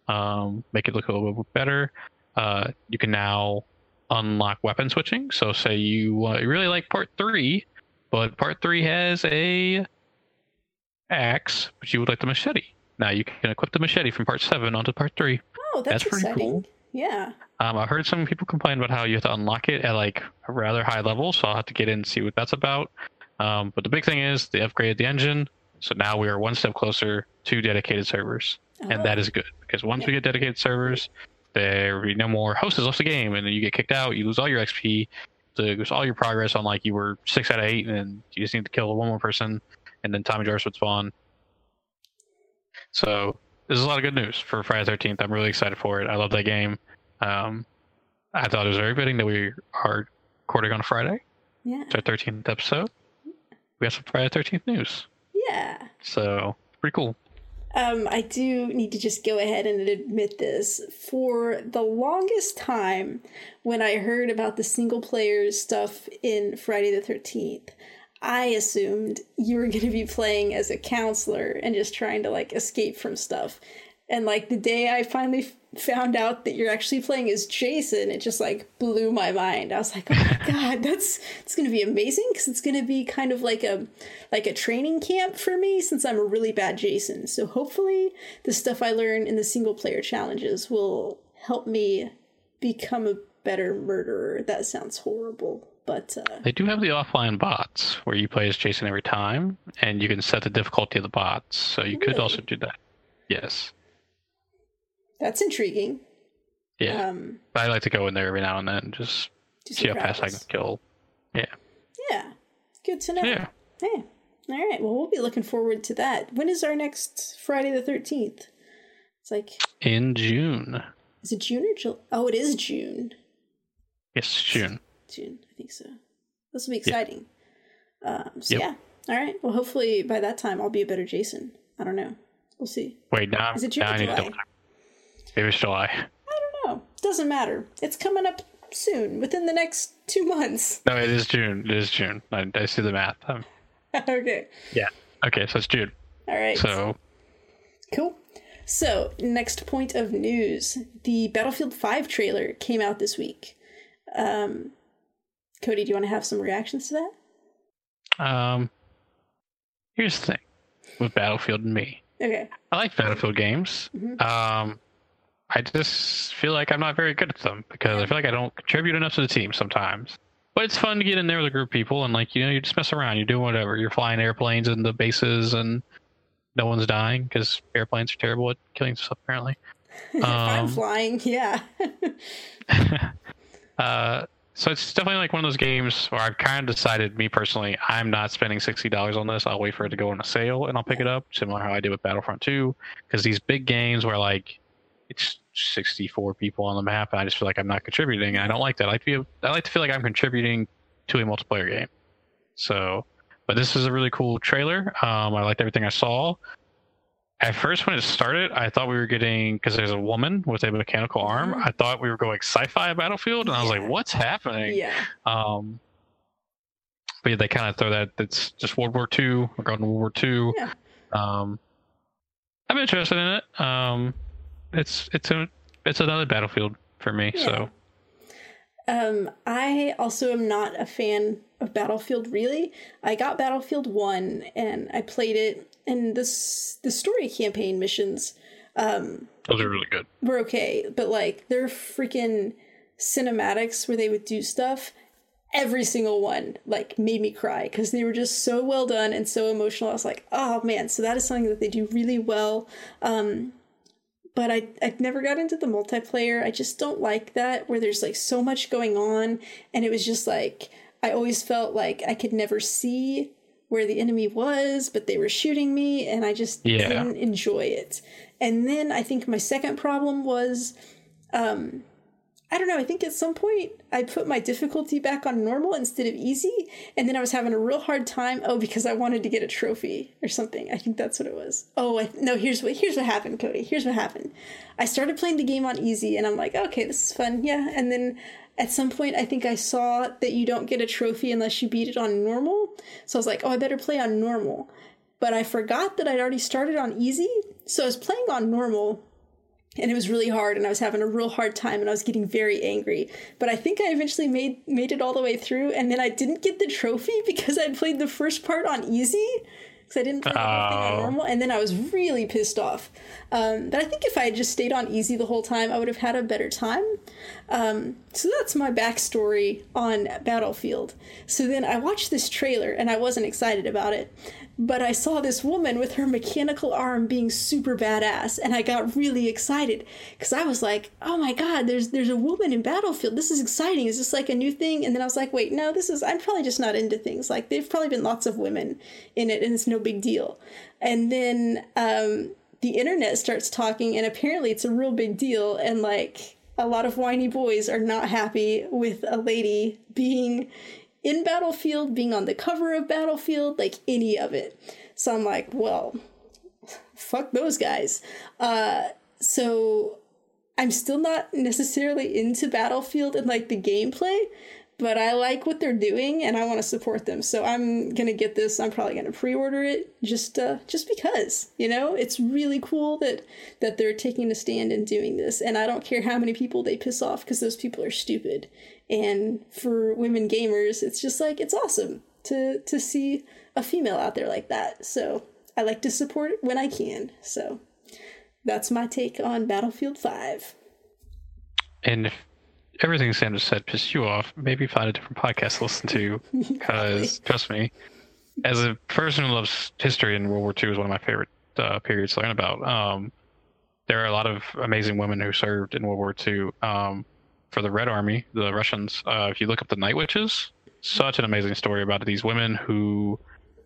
Speaker 3: um, make it look a little bit better. Uh, you can now unlock weapon switching. So, say you uh, you really like Part Three, but Part Three has a axe, but you would like the machete. Now you can equip the machete from Part Seven onto Part Three.
Speaker 2: Oh, that's,
Speaker 3: That's pretty
Speaker 2: exciting.
Speaker 3: cool.
Speaker 2: Yeah.
Speaker 3: Um, I've heard some people complain about how you have to unlock it at like a rather high level, so I'll have to get in and see what that's about. Um, but the big thing is they upgraded the engine, so now we are one step closer to dedicated servers, and that is good because once we get dedicated servers, there will be no more hosts left the game, and then you get kicked out, you lose all your XP, lose all your progress on like you were six out of eight, and then you just need to kill one more person, and then Tommy Jarvis would spawn. So this is a lot of good news for Friday Thirteenth. I'm really excited for it. I love that game. Um, I thought it was very fitting that we are recording on a Friday.
Speaker 2: Yeah.
Speaker 3: It's our 13th episode. We got some Friday 13th news.
Speaker 2: Yeah.
Speaker 3: So, pretty cool.
Speaker 2: Um, I do need to just go ahead and admit this. For the longest time, when I heard about the single player stuff in Friday the 13th, I assumed you were going to be playing as a counselor and just trying to like escape from stuff. And like the day I finally found out that you're actually playing as Jason, it just like blew my mind. I was like, "Oh my god, that's it's going to be amazing because it's going to be kind of like a like a training camp for me since I'm a really bad Jason. So hopefully, the stuff I learn in the single player challenges will help me become a better murderer. That sounds horrible, but uh,
Speaker 3: They do have the offline bots where you play as Jason every time, and you can set the difficulty of the bots. So, you could also do that. Yes.
Speaker 2: That's intriguing.
Speaker 3: Yeah.
Speaker 2: Um,
Speaker 3: but I like to go in there every now and then, just see how fast I can kill.
Speaker 2: Yeah, Yeah. good to know.
Speaker 3: Yeah.
Speaker 2: Hey, all right. Well, we'll be looking forward to that. When is our next Friday the Thirteenth? It's like,
Speaker 3: In June.
Speaker 2: is it June or July? Oh, it is June.
Speaker 3: Yes, June.
Speaker 2: June, I think so. This will be exciting. Um, so
Speaker 3: Yep.
Speaker 2: yeah, all right. Well, hopefully by that time I'll be a better Jason. I don't know. We'll see.
Speaker 3: Wait, now,
Speaker 2: Is it June
Speaker 3: now
Speaker 2: or
Speaker 3: I need to
Speaker 2: July?
Speaker 3: Double was July.
Speaker 2: I don't know. Doesn't matter. It's coming up soon, within the next two months.
Speaker 3: No, it is June. It is June. I, I see the math. Um, [laughs]
Speaker 2: okay. Yeah.
Speaker 3: Okay, so it's June.
Speaker 2: All right.
Speaker 3: So
Speaker 2: Cool. So, next point of news the Battlefield 5 trailer came out this week. Um, Cody, do you want to have some reactions to that?
Speaker 3: Um, here's the thing with Battlefield and me.
Speaker 2: Okay.
Speaker 3: I like Battlefield games.
Speaker 2: Mhm.
Speaker 3: Um, I just feel like I'm not very good at them because I feel like I don't contribute enough to the team sometimes. But it's fun to get in there with a group of people and like you know you just mess around, you're doing whatever. You're flying airplanes in the bases and no one's dying because airplanes are terrible at killing stuff apparently. [laughs]
Speaker 2: if I'm
Speaker 3: Um,
Speaker 2: flying, yeah. [laughs]
Speaker 3: uh, so it's definitely like one of those games where I've kind of decided, me personally, I'm not spending sixty dollars on this. I'll wait for it to go on a sale and I'll pick it up, similar how I did with Battlefront Two, because these big games where like it's sixty four people on the map, and I just feel like I'm not contributing, and I don't like that. I like to be, I like to feel like I'm contributing to a multiplayer game. So, but this is a really cool trailer. Um, I liked everything I saw. At first, when it started, I thought we were getting because there's a woman with a mechanical arm.
Speaker 2: Mhm.
Speaker 3: I thought we were going sci-fi Battlefield, and I was like, "What's happening?"
Speaker 2: yeah.
Speaker 3: Um, but yeah, they kind of throw that. It's just World War II. We're going to World War II.
Speaker 2: Yeah.
Speaker 3: Um, I'm interested in it. Um, it's it's a it's another Battlefield for me.
Speaker 2: Yeah.
Speaker 3: So
Speaker 2: Um, I also am not a fan of Battlefield. Really, I got Battlefield One and I played it, and this the story campaign missions um,
Speaker 3: those are really good.
Speaker 2: We're okay, but like their freaking cinematics where they would do stuff. Every single one like made me cry because they were just so well done and so emotional. I was like, oh man! So that is something that they do really well. Um, but I I never got into the multiplayer. I just don't like that where there's like so much going on, and it was just like I always felt like I could never see where the enemy was, but they were shooting me, and I just
Speaker 3: Yeah.
Speaker 2: didn't enjoy it. And then I think my second problem was um, I don't know. I think at some point I put my difficulty back on normal instead of easy, and then I was having a real hard time. Oh, because I wanted to get a trophy or something. I think that's what it was. Oh, I, no. Here's what here's what happened, Cody. Here's what happened. I started playing the game on easy, and I'm like, okay, this is fun, yeah. And then at some point, I think I saw that you don't get a trophy unless you beat it on normal. So I was like, oh, I better play on normal. But I forgot that I'd already started on easy, so I was playing on normal and it was really hard and i was having a real hard time and i was getting very angry. But i think i eventually made made it all the way through and then i didn't get the trophy [laughs] because i played the first part on easy because i didn't play whole on normal and then i was really pissed off. Um, but i think if i had just stayed on easy the whole time i would have had a better time. Um, so that's my backstory on battlefield. So then i watched this trailer and i wasn't excited about it but I saw this woman with her mechanical arm being super badass, and I got really excited because I was like, "Oh my god, there's there's a woman in Battlefield. This is exciting. Is this like a new thing?" And then I was like, "Wait, no, this is. I'm probably just not into things. Like there've probably been lots of women in it, and it's no big deal." And then um, the internet starts talking, and apparently it's a real big deal, and like a lot of whiny boys are not happy with a lady being in Battlefield, being on the cover of Battlefield, like any of it. So I'm like, well, fuck those guys. Uh, so I'm still not necessarily into Battlefield and like the gameplay, but I like what they're doing and I want to support them. So I'm gonna get this. I'm probably gonna pre-order it just uh, just because you know it's really cool that that they're taking a stand and doing this. And I don't care how many people they piss off because those people are stupid. And for women gamers, it's just like it's awesome to to see a female out there like that. So I like to support it when I can. So that's my take on Battlefield Five.
Speaker 3: And if everything just said pissed you off, maybe find a different podcast to listen to. [laughs] Because trust me, as a person who loves history and World War II is one of my favorite uh, periods to learn about. Um, there are a lot of amazing women who served in World War II. Um, for the Red Army, the Russians. Uh, if you look up the Night Witches, such an amazing story about these women who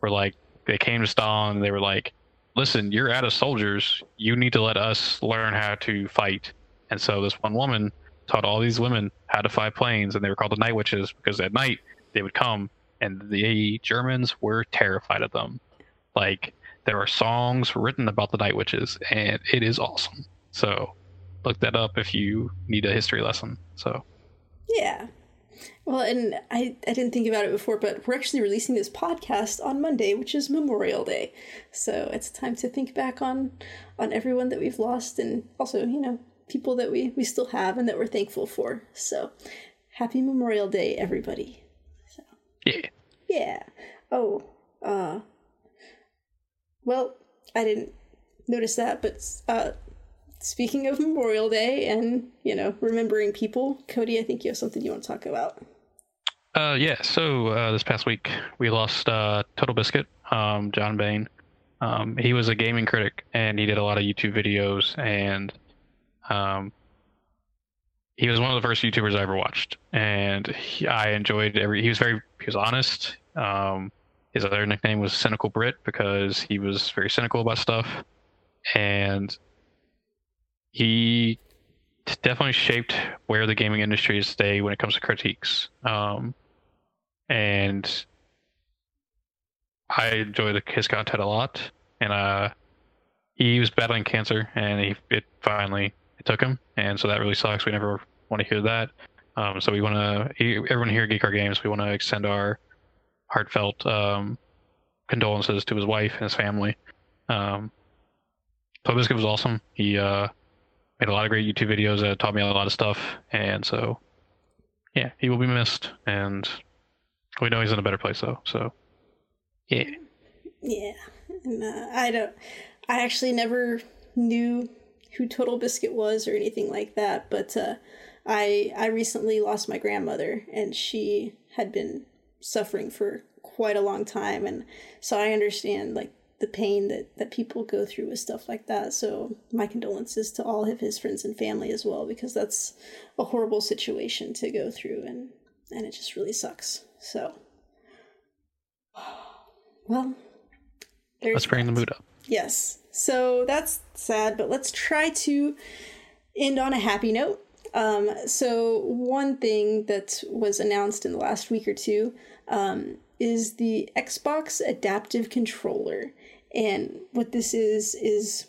Speaker 3: were like they came to Stalin and they were like, "Listen, you're out of soldiers. You need to let us learn how to fight." And so this one woman taught all these women how to fly planes, and they were called the Night Witches because at night they would come, and the Germans were terrified of them. Like there are songs written about the Night Witches, and it is awesome. So look that up if you need a history lesson. So,
Speaker 2: yeah. Well, and I, I didn't think about it before, but we're actually releasing this podcast on Monday, which is Memorial Day. So it's time to think back on on everyone that we've lost and also, you know, people that we, we still have and that we're thankful for. So happy Memorial Day, everybody. So,
Speaker 3: yeah.
Speaker 2: Yeah. Oh, uh, well, I didn't notice that, but uh, speaking of Memorial Day and, you know, remembering people, Cody, I think you have something you want to talk about.
Speaker 3: Uh, yeah, so uh, this past week we lost uh, Total Biscuit, um, John Bain. Um, he was a gaming critic and he did a lot of YouTube videos and um, he was one of the first YouTubers I ever watched and he, I enjoyed every. He was very he was honest. Um, his other nickname was Cynical Brit because he was very cynical about stuff and he definitely shaped where the gaming industry is today when it comes to critiques. Um, and I enjoy the, his content a lot. And uh, he was battling cancer, and he it finally it took him, and so that really sucks. We never want to hear that. Um, so we want to everyone here at Geek Art Games, we want to extend our heartfelt um, condolences to his wife and his family. Um, Biscuit was awesome. He uh, made a lot of great YouTube videos that taught me a lot of stuff. And so, yeah, he will be missed. And we know he's in a better place though. So, yeah.
Speaker 2: Yeah. And, uh, I don't, I actually never knew who Total Biscuit was or anything like that. But, uh, I, I recently lost my grandmother and she had been suffering for quite a long time. And so I understand like the pain that that people go through with stuff like that. So my condolences to all of his friends and family as well, because that's a horrible situation to go through, and and it just really sucks. So, well,
Speaker 3: let's bring that. the mood up.
Speaker 2: Yes. So that's sad, but let's try to end on a happy note. Um, so one thing that was announced in the last week or two um, is the Xbox Adaptive Controller, and what this is is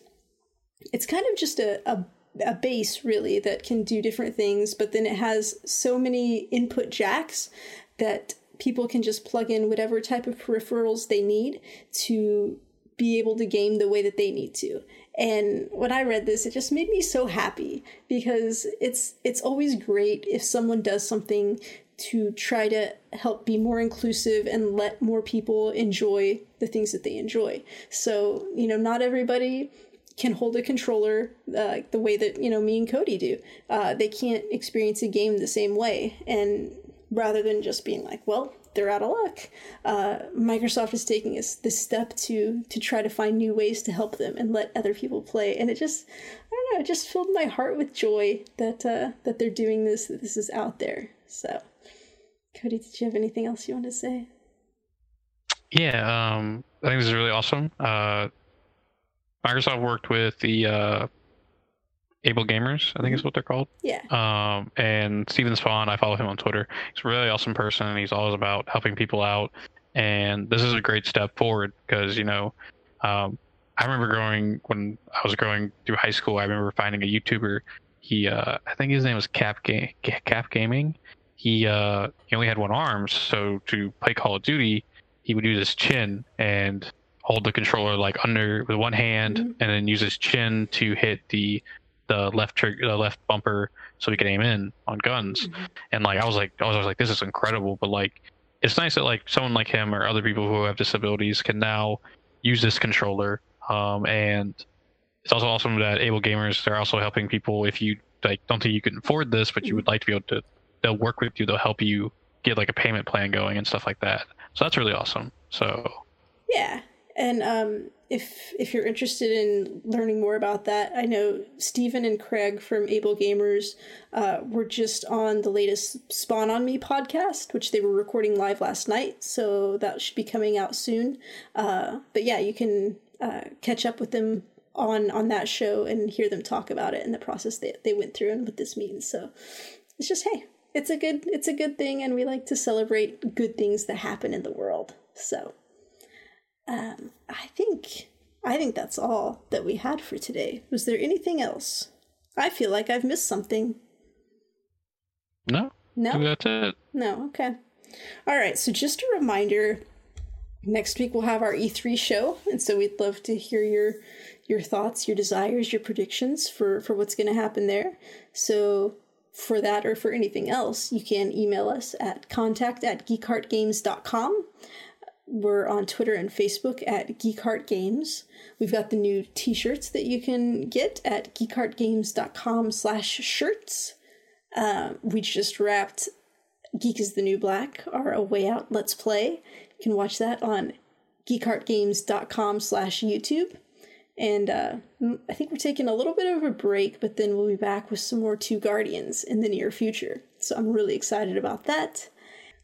Speaker 2: it's kind of just a, a a base really that can do different things, but then it has so many input jacks that people can just plug in whatever type of peripherals they need to be able to game the way that they need to. And when I read this, it just made me so happy because it's it's always great if someone does something to try to help be more inclusive and let more people enjoy the things that they enjoy. So, you know, not everybody can hold a controller uh, the way that you know me and Cody do. Uh, they can't experience a game the same way, and rather than just being like, "Well, they're out of luck," uh, Microsoft is taking this, this step to to try to find new ways to help them and let other people play. And it just, I don't know, it just filled my heart with joy that uh, that they're doing this. That this is out there. So, Cody, did you have anything else you want to say?
Speaker 3: Yeah, um, I think this is really awesome. Uh, Microsoft worked with the uh, Able Gamers, I think is what they're called.
Speaker 2: Yeah.
Speaker 3: Um, and Steven Spohn, I follow him on Twitter. He's a really awesome person. He's always about helping people out, and this is a great step forward because you know, um, I remember growing when I was growing through high school. I remember finding a YouTuber. He, uh, I think his name was Cap Ga- Cap Gaming. He, uh, he only had one arm, so to play Call of Duty, he would use his chin and hold the controller like under with one hand
Speaker 2: Mhm.
Speaker 3: and then use his chin to hit the the left trigger the left bumper so he could aim in on guns. And like i was like i was, I was like this is incredible but like it's nice that like someone like him or other people who have disabilities can now use this controller um and it's also awesome that able gamers they're also helping people if you like don't think you can afford this but you would like to be able to they'll work with you they'll help you get like a payment plan going and stuff like that so that's really awesome so
Speaker 2: Yeah, and um, if if you're interested in learning more about that, I know Stephen and Craig from Able Gamers uh, were just on the latest Spawn on Me podcast, which they were recording live last night. So that should be coming out soon. Uh, but yeah, you can uh, catch up with them on on that show and hear them talk about it and the process they they went through and what this means. So it's just hey, it's a good it's a good thing, and we like to celebrate good things that happen in the world. So. Um, I think I think that's all that we had for today. Was there anything else? I feel like I've missed something.
Speaker 3: no
Speaker 2: No,
Speaker 3: that's it
Speaker 2: no. Okay. All right. So just a reminder. Next week we'll have our E3 show, and so we'd love to hear your your thoughts, your desires, your predictions for for what's going to happen there. So for that or for anything else, you can email us at contact at geekheartgames.com. We're on Twitter and Facebook at Geekheart Games. We've got the new t-shirts that you can get at geekheartgames.com slash shirts. Uh, we just wrapped Geek is the New Black, our A Way Out Let's Play. You can watch that on geekheartgames.com slash YouTube. And uh, I think we're taking a little bit of a break, but then we'll be back with some more Two Guardians in the near future. So I'm really excited about that.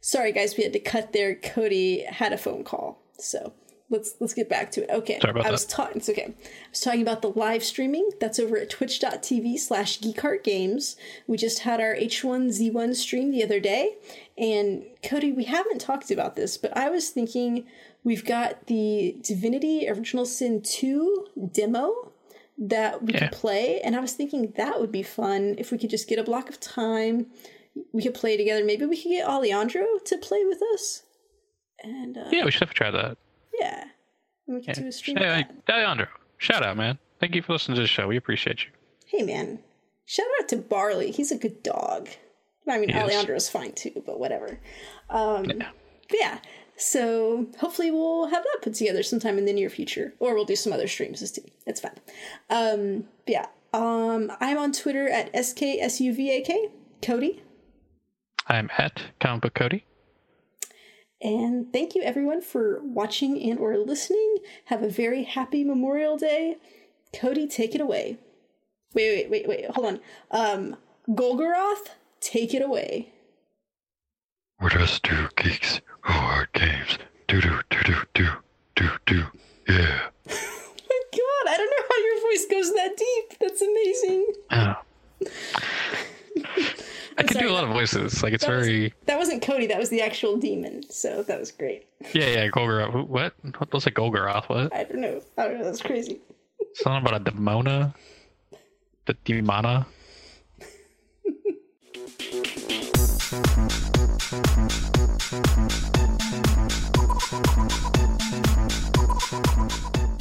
Speaker 2: Sorry, guys, we had to cut there. Cody had a phone call, so let's let's get back to it. Okay, I was talking. It's okay. I was talking about the live streaming. That's over at twitch.tv slash geekheartgames. We just had our H1Z1 stream the other day, and Cody, we haven't talked about this, but I was thinking we've got the Divinity Original Sin 2 demo that we
Speaker 3: Yeah.
Speaker 2: could play, and I was thinking that would be fun if we could just get a block of time. We could play together. Maybe we could get Alejandro to play with us. And uh,
Speaker 3: yeah we should have tried that
Speaker 2: yeah. And we could
Speaker 3: yeah.
Speaker 2: do a stream.
Speaker 3: Hey. Alejandro, shout out man thank you for listening to the show we appreciate you
Speaker 2: Hey man, shout out to Barley. He's a good dog. I mean,
Speaker 3: He is.
Speaker 2: Alejandro's fine too, but whatever. Um,
Speaker 3: Yeah.
Speaker 2: but yeah, so hopefully we'll have that put together sometime in the near future, or we'll do some other streams too. It's fine. Um, yeah, um, I'm on Twitter at sksuvak. Cody,
Speaker 3: i'm at comic book cody
Speaker 2: and thank you everyone for watching and or listening. Have a very happy Memorial Day. Cody, take it away. Wait, wait, wait, wait. Hold on. Um, Golgoroth, take it away.
Speaker 1: We're just two geeks who are games. Do do do do do do do. Yeah. [laughs]
Speaker 2: my god, I don't know how your voice goes that deep. That's amazing.
Speaker 3: oh. [laughs] I can
Speaker 2: sorry,
Speaker 3: do a lot of voices. Like it's
Speaker 2: that was-
Speaker 3: very
Speaker 2: That wasn't Cody. That was the actual demon. So that was great.
Speaker 3: yeah yeah Golgoroth. What? What was it? Golgoroth? What?
Speaker 2: I don't know. I don't know. That's crazy.
Speaker 3: Something about a demona. The demona. [laughs] Thank you.